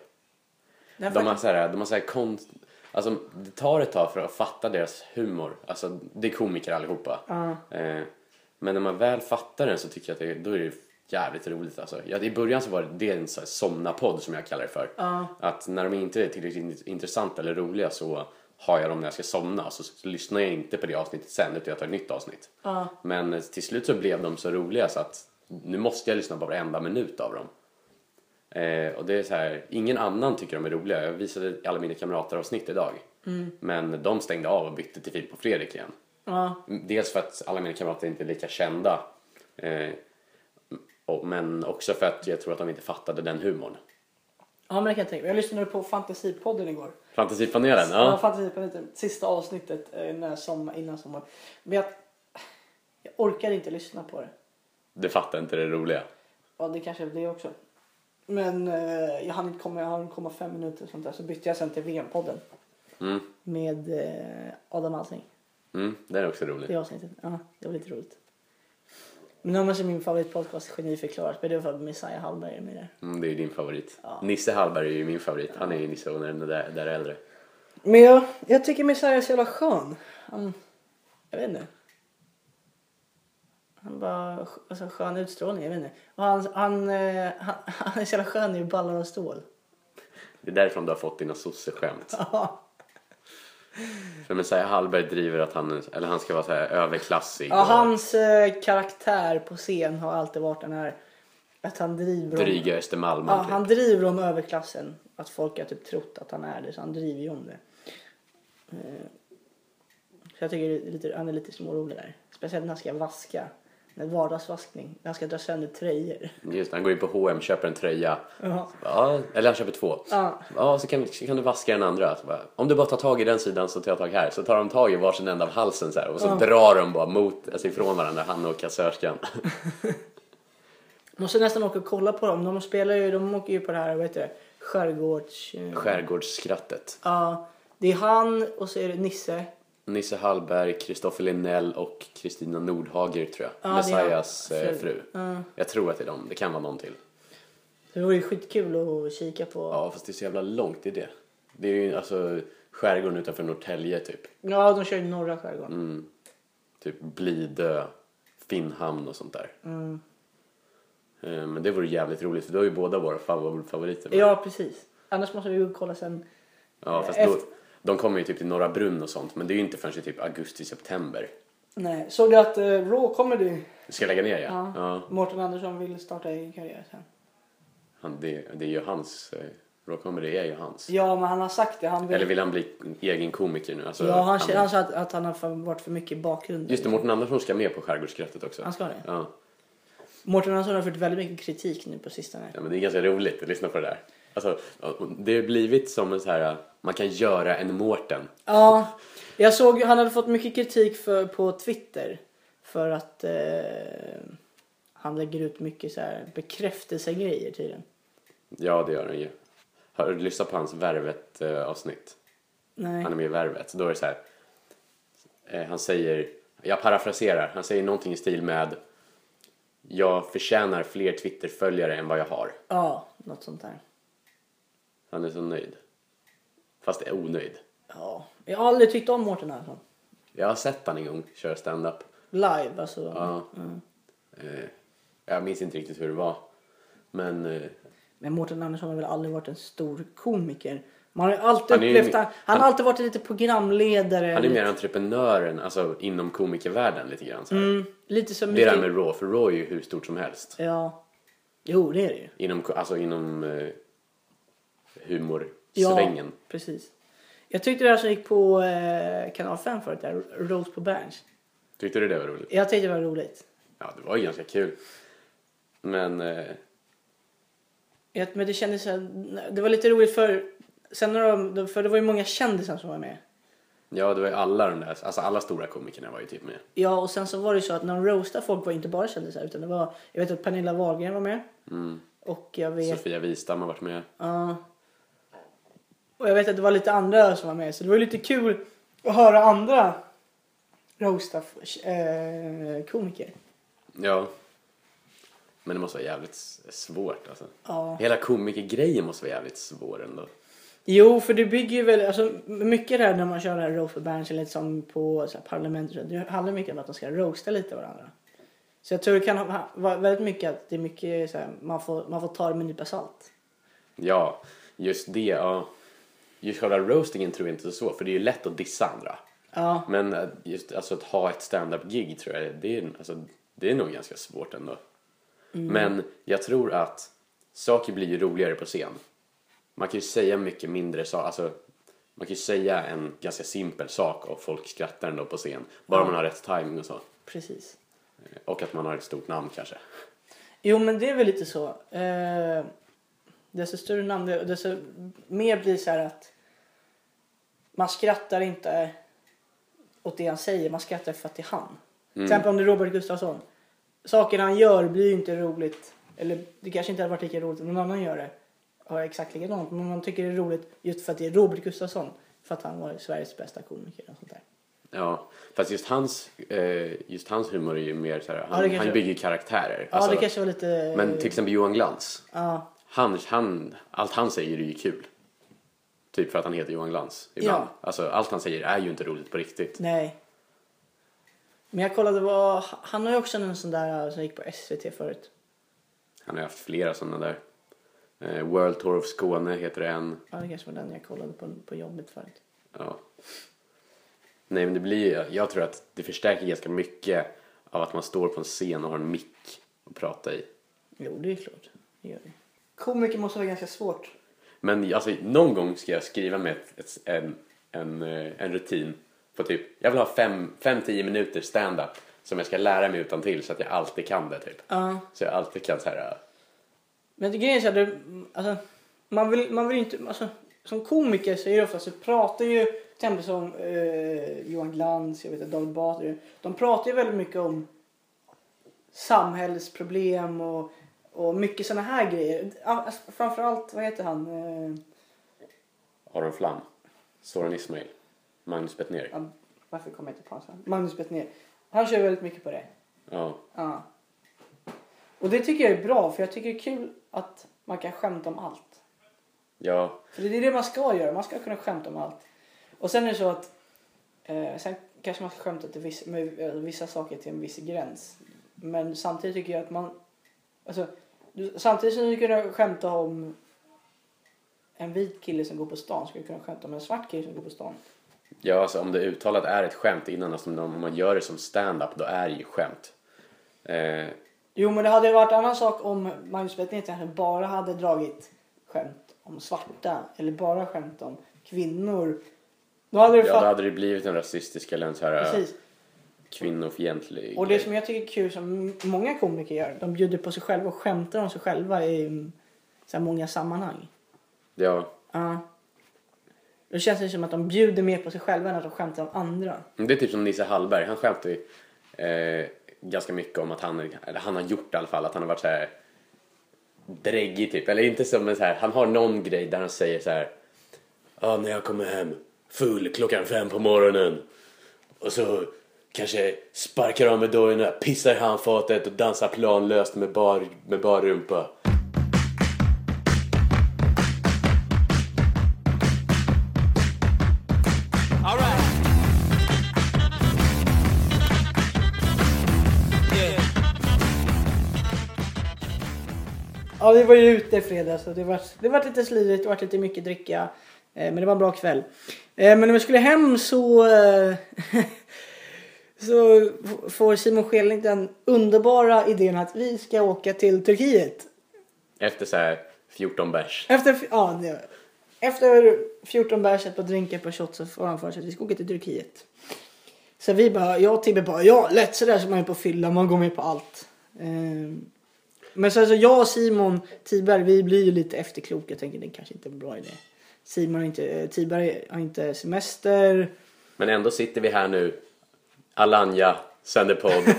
De har så här, de har så här konst... Alltså det tar ett tag för att fatta deras humor. Alltså det är komiker allihopa. Eh, men när man väl fattar den så tycker jag att det, då är det jävligt roligt alltså. Ja, I början så var det, en så här somna-podd som jag kallar det för. Att när de inte är tillräckligt in- intressanta eller roliga så har jag dem när jag ska somna. Så, så lyssnar jag inte på det avsnittet sen utan jag tar ett nytt avsnitt. Men eh, till slut så blev de så roliga så att nu måste jag lyssna på varenda minut av dem. Eh, och det är så här, ingen annan tycker de är roliga. Jag visade alla mina kamrater avsnitt idag. Men de stängde av och bytte till Filip och Fredrik igen. Ja. Dels för att alla mina kamrater inte är lika kända. Eh, och, men också för att jag tror att de inte fattade den humorn. ja, men det kan jag tänka mig. Jag lyssnade på Fantasipodden igår. Fantasipanelen, Ja, ja. Fantasipodden, sista avsnittet eh, när sommar, innan sommar. Men jag, jag orkar inte lyssna på det. Du fattar inte det roliga. Ja, det kanske är det också. Men eh, jag hann inte komma, jag hann komma fem minuter sånt där. Så bytte jag sen till VM-podden Mm, med eh, Adam Alsing. mm, det är också roligt. Det avsnittet. Ja, det var lite roligt. Men annars är min favoritpodcast Geniförklarat. Men det var för att Messiah Hallberg är med där. Mm, det är ju din favorit. Ja. Nisse Hallberg är ju min favorit. Han är ju Nisse och den där, där äldre. Men jag, jag tycker Messiah är så jävla skön. Han, jag vet inte. Han bara, alltså skön utstrålning, jag vet inte. Och han, han, eh, han, han är så jävla skön i ballar och stål. Det är därifrån du har fått dina sosseskämt. Ja. För Messiah Hallberg driver att han, eller han ska vara så här överklassig Ja, och hans eh, karaktär på scen har alltid varit den här att han driver dryga ja, Östermalmen han typ. driver om överklassen. Att folk har typ trott att han är det, så han driver ju om det. Eh, Så jag tycker det är lite, han är lite smårolig där. Speciellt när han ska vaska. En vardagsvaskning. Han ska dra sönder tröjor. Just han går in på H&M köper en tröja. Ja. Ja, eller han köper två. Ja. Ja, så kan, så kan du vaska den andra. Bara, om du bara tar tag i den sidan så tar jag tag här. Så tar de tag i varsin ända av halsen så här, och så drar de bara mot, alltså ifrån varandra, han och kassörskan. Måste nästan åka och kolla på dem. De spelar ju, de åker ju på det här, vad heter det? Skärgårds... Skärgårdsskrattet. Ja. Det är han och så är det Nisse. Nisse Hallberg, Kristoffer Linnell och Kristina Nordhager tror jag. Ja, Messiahs eh, fru. Ja. Jag tror att det är dem, det kan vara någon till. Det vore ju skitkul att kika på. Ja, fast det är så jävla långt, det är det. Det är ju alltså skärgården utanför Norrtälje typ. Ja, de kör ju norra skärgården. Mm. Typ Blidö, Finnhamn och sånt där. Mm. Eh, Men det vore jävligt roligt för då är ju båda våra favor- favoriter. med. Ja, precis. Annars måste vi ju kolla sen. ja fast efter- då, de kommer ju typ till Norra Brunn och sånt men det är ju inte förrän i typ augusti-september. Nej, såg du att uh, Raw Comedy, Ska jag lägga ner ja? Ja. ja. Mårten Andersson vill starta egen karriär sen. Han, det, det är ju hans, eh, Raw Comedy är ju hans. Ja, men han har sagt det. Han vill... Eller vill han bli egen komiker nu? Alltså, ja, han, han sa att, att han har för- varit för mycket i bakgrunden. Just det, Mårten Andersson ska med på Skärgårdsskrattet också. Han ska det? Ja. Mårten Andersson har fått väldigt mycket kritik nu på sistone. ja, men det är ganska roligt att lyssna på det där. Alltså, det har blivit som en så här, man kan göra en Mårten. Ja, jag såg han hade fått mycket kritik för, på Twitter för att eh, han lägger ut mycket så här bekräftelsegrejer tydligen. Ja, det gör han ju. Har du lyssnat på hans Värvet-avsnitt? Nej. Han är med i Värvet. Då är det så här. Eh, han säger, jag parafraserar, han säger någonting i stil med Jag förtjänar fler Twitter-följare än vad jag har. Ja, något sånt där. Han är så nöjd. Fast är onöjd. Ja, jag har aldrig tyckt om Mårten Andersson. Jag har sett han en gång köra stand-up. Live alltså. Ja. Eh, jag minns inte riktigt hur det var. Men eh, Men Mårten Andersson har väl aldrig varit en stor komiker. Man har ju alltid Han ju upplevt mi- han, han har alltid varit lite programledare. han är mer entreprenören, alltså inom komikervärlden lite grann. Så mm, lite som Det är det här med Raw, för Raw är ju hur stort som helst. Ja. Jo, det är det ju. Inom, alltså inom eh, humorsvängen. Ja, precis. Jag tyckte det här som gick på eh, kanal 5 förut, där, Rose på Berns. Tyckte du det var roligt? Jag tyckte det var roligt. Ja, det var ju ganska kul. Men eh, Jag, men det kändes så det var lite roligt för sen när de, för det var ju många kändisar som var med. Ja, det var ju alla de där, alltså alla stora komikerna var ju typ med. Ja, och sen så var det ju så att när de roastade folk var inte bara kändisar utan det var, jag vet att Pernilla Wahlgren var med. Och jag vet, Sofia Wistam har varit med. ja. Och jag vet att det var lite andra som var med så det var lite kul att höra andra roasta eh, komiker. Ja. Men det måste vara jävligt svårt alltså. Ja. Hela komikergrejen måste vara jävligt svår ändå. Jo, för det bygger ju väl, alltså mycket där när man kör det här roast eller som på så här, parlamentet, det handlar mycket om att de ska roasta lite varandra. Så jag tror det kan vara väldigt mycket att det är mycket så här, man får, man får ta det med en nypa salt. Ja, just det, ja. Just själva roastingen tror jag inte så för det är ju lätt att dissa andra. Ja, Men eh, just alltså, att ha ett stand-up-gig tror jag, det är, alltså, det är nog ganska svårt ändå. Men jag tror att saker blir ju roligare på scen. Man kan ju säga mycket mindre saker, alltså man kan ju säga en ganska simpel sak och folk skrattar ändå på scen. Bara Ja. man har rätt timing och så. precis. Och att man har ett stort namn kanske. Jo, men det är väl lite så. Eh, desto större namn, desto mer blir så här att man skrattar inte åt det han säger, man skrattar för att det är han. Till exempel om det är Robert Gustafsson. Saker han gör blir ju inte roligt. Eller det kanske inte hade varit lika roligt om någon annan gör det. Ja, exakt likadant. Men man tycker det är roligt just för att det är Robert Gustafsson. För att han var Sveriges bästa komiker och sånt där. Ja, fast just hans, eh, just hans humor är ju mer så här, det han, kanske- han bygger karaktärer. Ja, Alltså, det kanske var lite... Men till exempel Johan Glans. Ja, Han, han, allt han säger är ju kul. Typ för att han heter Johan Glans ibland. Ja. Alltså allt han säger är ju inte roligt på riktigt. nej. Men jag kollade vad... Han har ju också en sån där som gick på SVT förut. Han har haft flera sådana där. Eh, World Tour of Skåne heter det en. Ja, det kanske var den jag kollade på, på jobbet förut. Ja. Nej men det blir jag tror att det förstärker ganska mycket av att man står på en scen och har en mick att prata i. Jo, det är klart. Det gör det. Komiker måste vara ganska svårt. Men alltså, någon gång ska jag skriva med ett, ett, en, en, eh, en rutin på typ, jag vill ha 5-10 minuter stand-up som jag ska lära mig utan till så att jag alltid kan det typ. Ja. Så jag alltid kan så här. äh, Men det grejen är så här, det, alltså, man vill, man vill inte, alltså, som komiker så är det ofta så pratar ju till exempel som eh, Johan Glans, jag vet David Batra, de pratar ju väldigt mycket om samhällsproblem och, och mycket sådana här grejer. Alltså, framförallt, vad heter han? Eh, Aron Flam, Soran Ismail, Magnus Bettner. ja, varför kommer jag inte på namn? Magnus Bettner. Han kör väldigt mycket på det. Ja. Ja. Och det tycker jag är bra för jag tycker det är kul att man kan skämta om allt. Ja, För det är det man ska göra. Man ska kunna skämta om allt. Och sen är det så att eh, sen kanske man ska skämta till viss, med vissa saker till en viss gräns. Men samtidigt tycker jag att man alltså, du, samtidigt som du kunna skämta om en vit kille som går på stan ska du kunna skämta om en svart kille som går på stan. ja alltså om det uttalat är ett skämt innan, alltså om man gör det som stand-up då är det ju skämt. Eh, Jo men det hade varit en annan sak om Magnus Betnér bara hade dragit skämt om svarta eller bara skämt om kvinnor. Då hade det ja, då hade det blivit en rasistisk eller en så här Precis. Kvinnofientlig Och det som jag tycker är kul som många komiker gör, de bjuder på sig själva och skämtar om sig själva i mm, så här många sammanhang. Ja, Ja. Då känns det som att de bjuder mer på sig själva än att de skämtar om andra. det är typ som Nisse Hallberg, han skämtar ju eh, ganska mycket om att han, eller han har gjort i alla fall, att han har varit så här dräggig typ. Eller inte som en så här, han har någon grej där han säger så här. Ja, när jag kommer hem full klockan fem på morgonen och så kanske sparkar av med dojorna, pissar i handfatet och dansar planlöst med bar, med bar rumpa. All right. Yeah. Ja, vi var ju ute i fredags och det var, det var lite slirigt, det var lite mycket dricka. Eh, men det var en bra kväll. Eh, men när vi skulle hem så, eh, så får Simon Schelling den underbara idén att vi ska åka till Turkiet. Efter så här 14 bärs. Efter, ja, det, efter 14 bärs, ett par drinkar på shot så får han för sig att vi ska åka till Turkiet. Så vi bara, jag och Tibbe bara, ja lätt sådär som man är på fylla, man går med på allt. Ehm, men så jag och Simon Tiberg, vi blir ju lite efterkloka. Jag tänker det kanske inte är en bra idé. Simon har inte, eh, Tiberg har inte semester. Men ändå sitter vi här nu. Alanya sänder podd.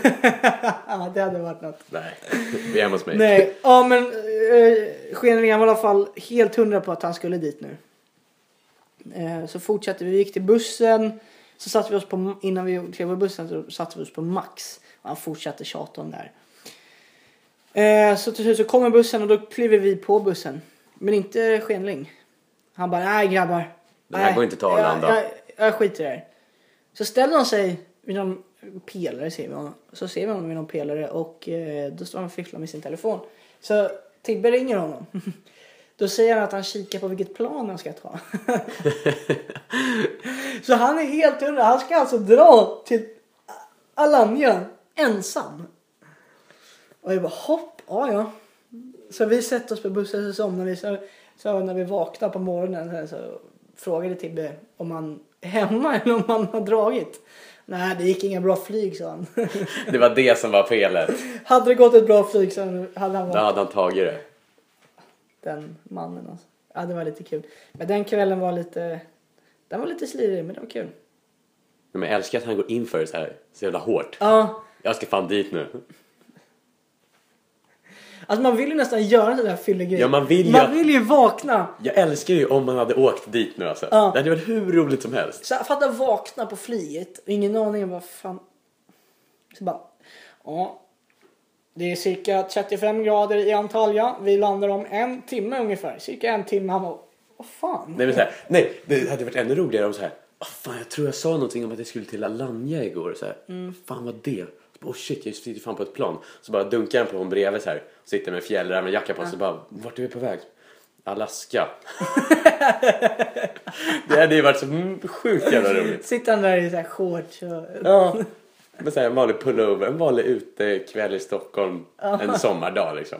Ja, det hade varit något. Nej, vi är hemma hos mig. Nej, ja men eh, Skenringen var i alla fall helt hundra på att han skulle dit nu. Eh, så fortsatte vi, vi gick till bussen. Så satte vi oss på, innan vi klev på bussen så satte vi oss på Max. Och han fortsatte tjata om det här. Eh, så till slut så kommer bussen och då kliver vi på bussen. Men inte Skenling. Han bara, nej grabbar. Det här nej, går inte till Arlanda." Jag, jag, jag skiter i det här. Så ställer han sig vid någon pelare ser vi honom. Så ser vi honom vid någon pelare och eh, då står han och fifflar med sin telefon. Så Tibbe ringer honom. Då säger han att han kikar på vilket plan han ska ta. så han är helt hundra. Han ska alltså dra till Alanya ensam. Och jag bara hopp, ja ja. Så vi sätter oss på bussen och somnar vi. Så, så när vi vaknar på morgonen så, så frågade Tibbe om han är hemma eller om han har dragit. Nej, det gick inga bra flyg sa han. Det var det som var felet. hade det gått ett bra flyg så hade han Då varit hade han tagit det. den mannen. Alltså. Ja, det var lite kul. Men den kvällen var lite... Den var lite slirig, men det var kul. Men jag älskar att han går in för det så här så jävla hårt. Ja, Jag ska fan dit nu. Alltså man vill ju nästan göra sån där fyllegrej. Ja, man vill ju Man att- vill ju vakna. Jag älskar ju om man hade åkt dit nu alltså. Ja. Det hade varit hur roligt som helst. Så jag fattar vakna på flyget. Ingen aning om vad fan... Så bara... Ja. Det är cirka 35 grader i Antalya. Vi landar om en timme ungefär. Cirka en timme. Han bara... Vad fan? Nej, men så här, nej, det hade varit ännu roligare om så här. Oh, fan, jag tror jag sa någonting om att jag skulle till Alanya igår. Så här. Fan vad det? Bara, Oh shit, jag sitter fan på ett plan. Så bara dunkar jag på hon bredvid så här. Sitter med fjällrävenjacka på sig. Så bara, vart är vi på väg? Alaska. det hade ju varit så sjukt jävla roligt. Sitter han där i så här shorts och... Ja. Men så här, en vanlig pullover, en vanlig utekväll i Stockholm. En sommardag liksom.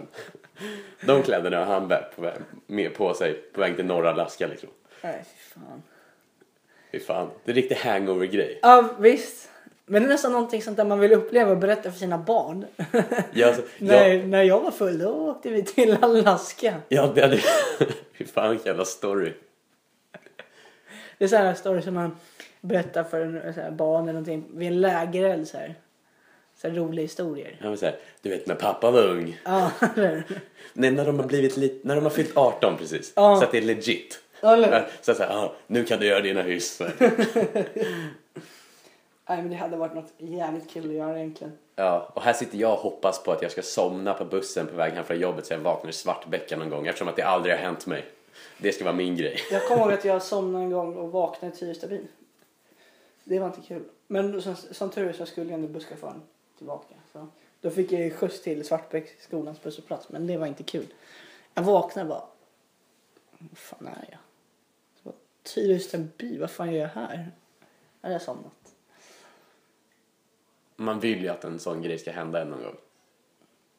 De kläderna har han på, väg, med på sig på väg till norra Alaska liksom. Nej, fy fan. Fy fan, det är en riktig hangover-grej. Ja, visst. Men det är nästan någonting sånt där man vill uppleva och berätta för sina barn. Jag, alltså, när, jag, när jag var full då åkte vi till Alaska. jag, det hade, fy fan vilken jävla story. Det är så här story som man berättar för en så här, barn eller någonting vid en lägereld så här. Så här roliga historier. Jag var så här, du vet när pappa var ung. Ja, Nej, när de har blivit lite, när de har fyllt 18 precis. Ja. Så att det är legit. eller Så att säga, ah, nu kan du göra dina hyss. Nej men det hade varit något jävligt kul att göra egentligen. Ja, och här sitter jag och hoppas på att jag ska somna på bussen på väg hem från jobbet så jag vaknar i Svartbäcka någon gång eftersom att det aldrig har hänt mig. Det ska vara min grej. Jag kommer ihåg att jag somnade en gång och vaknade i Tyrestabyn. Det var inte kul. Men som, som tur är så skulle jag ändå busschauffören tillbaka. Så då fick jag ju skjuts till Svartbäcksskolans busshållplats. Men det var inte kul. Jag vaknade bara. Vad fan är jag? Tyresöby, vad fan gör jag här? Hade jag somnat. Man vill ju att en sån grej ska hända en någon gång.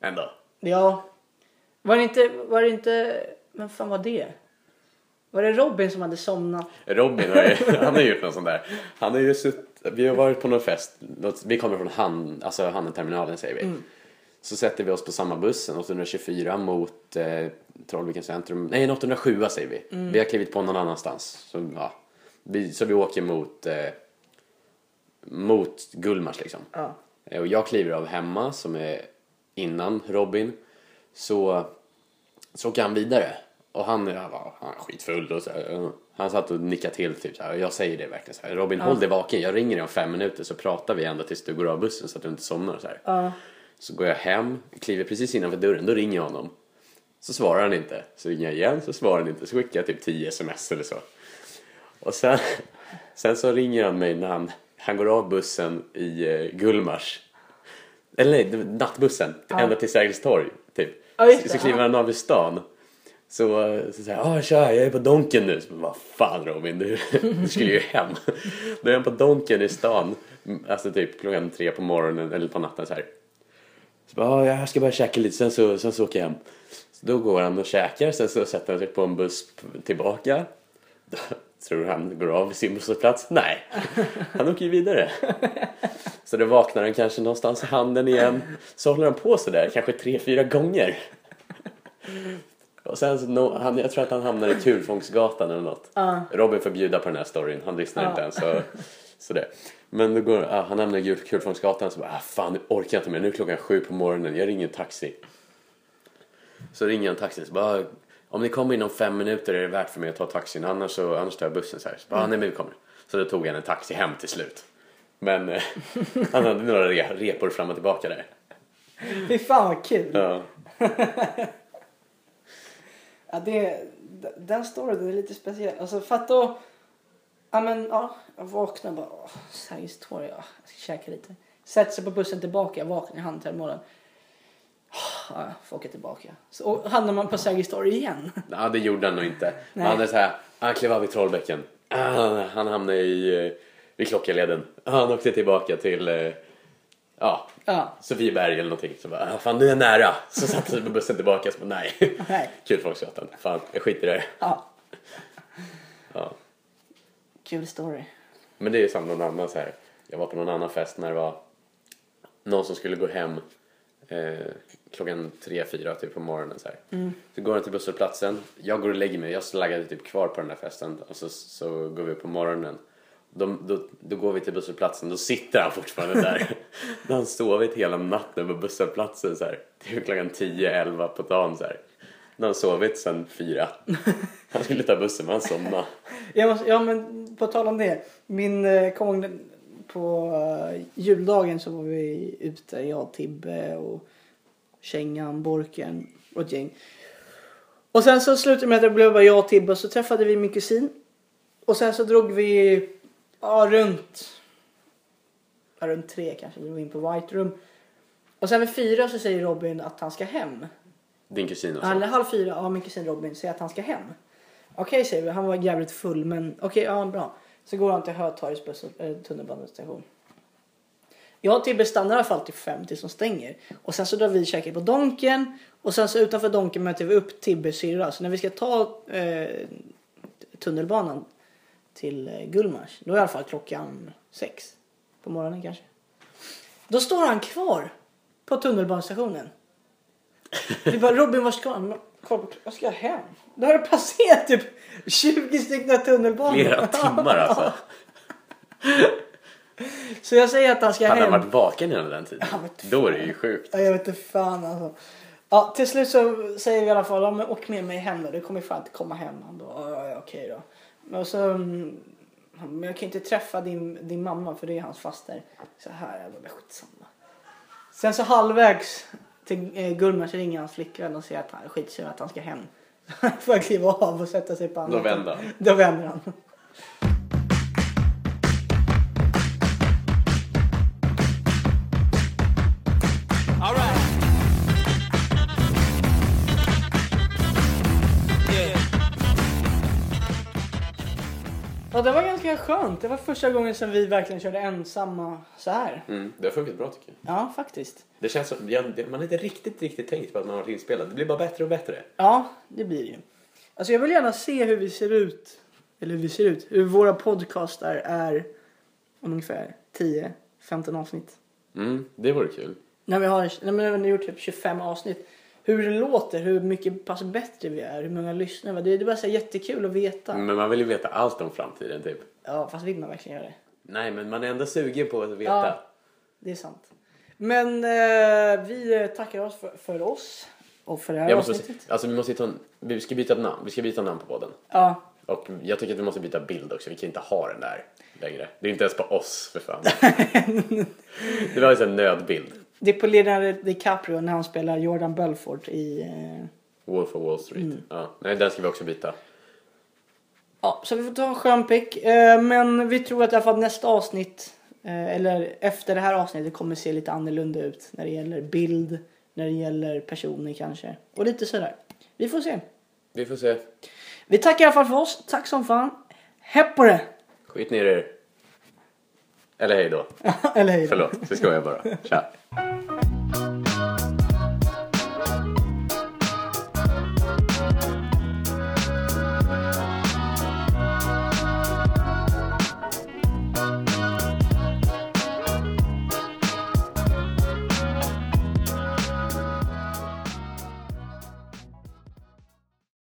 Ändå. Ja. Var det inte, var det inte, men fan var det? Var det Robin som hade somnat? Robin har ju, han har gjort någon sån där. Han har ju sutt, vi har varit på någon fest. Vi kommer från Han, alltså Handelterminalen säger vi. Så sätter vi oss på samma bussen, 824 mot eh, Trollviken centrum. Nej, en 807 säger vi. Vi har klivit på någon annanstans. Så, ja. vi, så vi åker mot, eh, mot Gullmars liksom. Ja. Eh, Och jag kliver av hemma som är innan Robin. Så, så åker han vidare. Och han, är- ja, han är skitfull och så här, ja. Han satt och nickade till typ så här. Och jag säger det verkligen så här. Robin håll dig vaken. Jag ringer dig om fem minuter så pratar vi ända tills du går av bussen så att du inte somnar så här. Ja. Så går jag hem, kliver precis innanför dörren, då ringer jag honom. Så svarar han inte. Så ringer jag igen, så svarar han inte. Så skickar jag typ 10 sms eller så. Och sen, sen så ringer han mig när han, han går av bussen i eh, Gullmars. Eller nej, nattbussen. Ända till Sergels torg, typ. Ja, det, så kliver han av i stan. Så, så säger jag, ah, tja, jag är på Donken nu. Så, vad fan Robin, du, du skulle ju hem. Då är han på Donken i stan, alltså typ klockan tre på morgonen eller på natten så här. Så bara, ah, jag ska bara käka lite, sen så, sen så åker jag hem. Så då går han och käkar, sen så sätter han sig på en buss tillbaka. Tror du han går av sin busshållplats? Nej, han åker ju vidare. Så då vaknar han kanske någonstans i handen igen. Så håller han på sådär, kanske tre, fyra gånger. Och sen så, no, han, jag tror att han hamnar i Turfångsgatan eller något. Ja. Robin får bjuda på den här storyn, han lyssnar Ja. inte ens. Så, Sådär. Men då går, ah, han hamnar i Gul- Kulfångsgatan så bara, ah, fan nu orkar jag inte mer, nu är klockan sju på morgonen, jag ringer en taxi. Så ringer jag en taxi så bara, om ni kommer inom fem minuter är det värt för mig att ta taxin, annars, så, annars tar jag bussen så här. Så bara, ah, nej men vi kommer. Så då tog jag en taxi hem till slut. Men eh, han hade några re, repor fram och tillbaka där. Fy fan vad kul. Ja. Ja, det, den storyn är lite speciell. Alltså att då... Ja men ja, jag vaknar och bara... Åh, Sergels torg, ja, jag ska käka lite. Sätter sig på bussen tillbaka, jag vaknar i handtermalen. Ja, jag får åka tillbaka. Så och hamnar man på Sergels torg igen. Ja, det gjorde han nog inte. Nej. Han är så här, han klev av i Trollbäcken. Ah, Han hamnade i, eh, vid Klockarleden. Ah, Han åkte tillbaka till, eh, ja, Ja, Sofieberg eller någonting. Så bara, ah, fan du är nära. Så satte sig på bussen tillbaka så bara, nej. Nej. Kulfolksgatan. Fan, jag skiter i det. ja. Ja. Kul story. Men det är som någon annan så här. Jag var på någon annan fest när det var någon som skulle gå hem eh, klockan tre, fyra typ på morgonen så här. Så går han till busshållplatsen. Jag går och lägger mig. Jag slaggade typ kvar på den där festen och så, så går vi upp på morgonen. Då, då, då går vi till busshållplatsen. Då sitter han fortfarande där. Då han sovit hela natten på busshållplatsen så här. Till klockan 10, 11 på dagen så här. Då han sovit sen fyra. Han skulle ta bussen men han somnade. Jag måste, ja men på tal om det. Min, eh, kom på eh, juldagen så var vi ute, jag, Tibbe och Kängan, Borken och ett gäng. Och sen så slutade det med att det blev bara jag och Tibbe och så träffade vi min kusin. Och sen så drog vi ja, runt, ja, runt tre kanske, vi drog in på White Room. Och sen vid fyra så säger Robin att han ska hem. Din kusin alltså. Eller halv fyra, ja min kusin Robin säger att han ska hem. Okej säger vi, han var jävligt full men okej, ja bra. Så går han till Hötorgs äh, tunnelbanestation. Jag och Tibbe stannar i alla fall till fem tills de stänger. Och sen så drar vi och käkar på Donken. Och sen så utanför Donken möter vi upp Tibbes syrra. Så när vi ska ta eh, tunnelbanan till eh, Gullmars. Då är i alla fall klockan sex på morgonen kanske. Då står han kvar på tunnelbanestationen. Vi bara Robin var ska han? Jag ska hem. Då har det passerat typ 20 stycken tunnelbanor. Flera timmar alltså. Så jag säger att han ska Hade hem. han varit vaken hela den tiden? Då är det ju sjukt. Ja, jag vet inte fan alltså. Ja, till slut så säger vi i alla fall, ja, åk med mig hem då. Du kommer fan inte komma hem. Han bara, ja, ja, okej då. Men så, mm, han, men jag kan inte träffa din, din mamma för det är hans faster. Så här, jag bara, skitsamma. Sen så halvvägs till eh, Gullmars ringer hans flickvän och säger att han skitsur att han ska hem. Får jag kliva av och sätta sig på andra Då vänder han. Då vänder han. Ja, det var ganska skönt. Det var första gången som vi verkligen körde ensamma så här. Mm, det har funkat bra tycker jag. Ja, faktiskt. Det känns som, jag, man har inte riktigt, riktigt tänkt på att man har varit inspelad. Det blir bara bättre och bättre. Ja, det blir det ju. Alltså jag vill gärna se hur vi ser ut. Eller hur vi ser ut. Hur våra podcastar är om ungefär 10-15 avsnitt. Mm, det vore kul. När vi har, när vi har gjort typ 25 avsnitt. Hur det låter, hur mycket pass bättre vi är, hur många lyssnare. Det, det är bara så jättekul att veta. Men man vill ju veta allt om framtiden typ. Ja, fast vill man verkligen göra det? Nej, men man är ändå sugen på att veta. Ja. Det är sant. Men eh, vi tackar oss för, för oss och för det här Jag måste, avsnittet. alltså, vi, måste ju ta en, vi ska byta namn. Vi ska byta namn på podden. Ja, Och jag tycker att vi måste byta bild också. Vi kan inte ha den där längre. Det är inte ens på oss för fan. det var ju en nödbild. Det är på Leonardo DiCaprio när han spelar Jordan Belfort i... Eh, Wolf of Wall Street. Mm. Ja. Nej, den ska vi också byta. Ja, så vi får ta en skön pick. Eh, men vi tror att i alla fall nästa avsnitt, eh, eller efter det här avsnittet, kommer se lite annorlunda ut. När det gäller bild, när det gäller personer kanske. Och lite sådär. Vi får se. Vi får se. Vi tackar i alla fall för oss. Tack som fan. Hepp på det! Skit ner er. Eller hej då. eller hej då. Förlåt, så ska jag bara. Tja.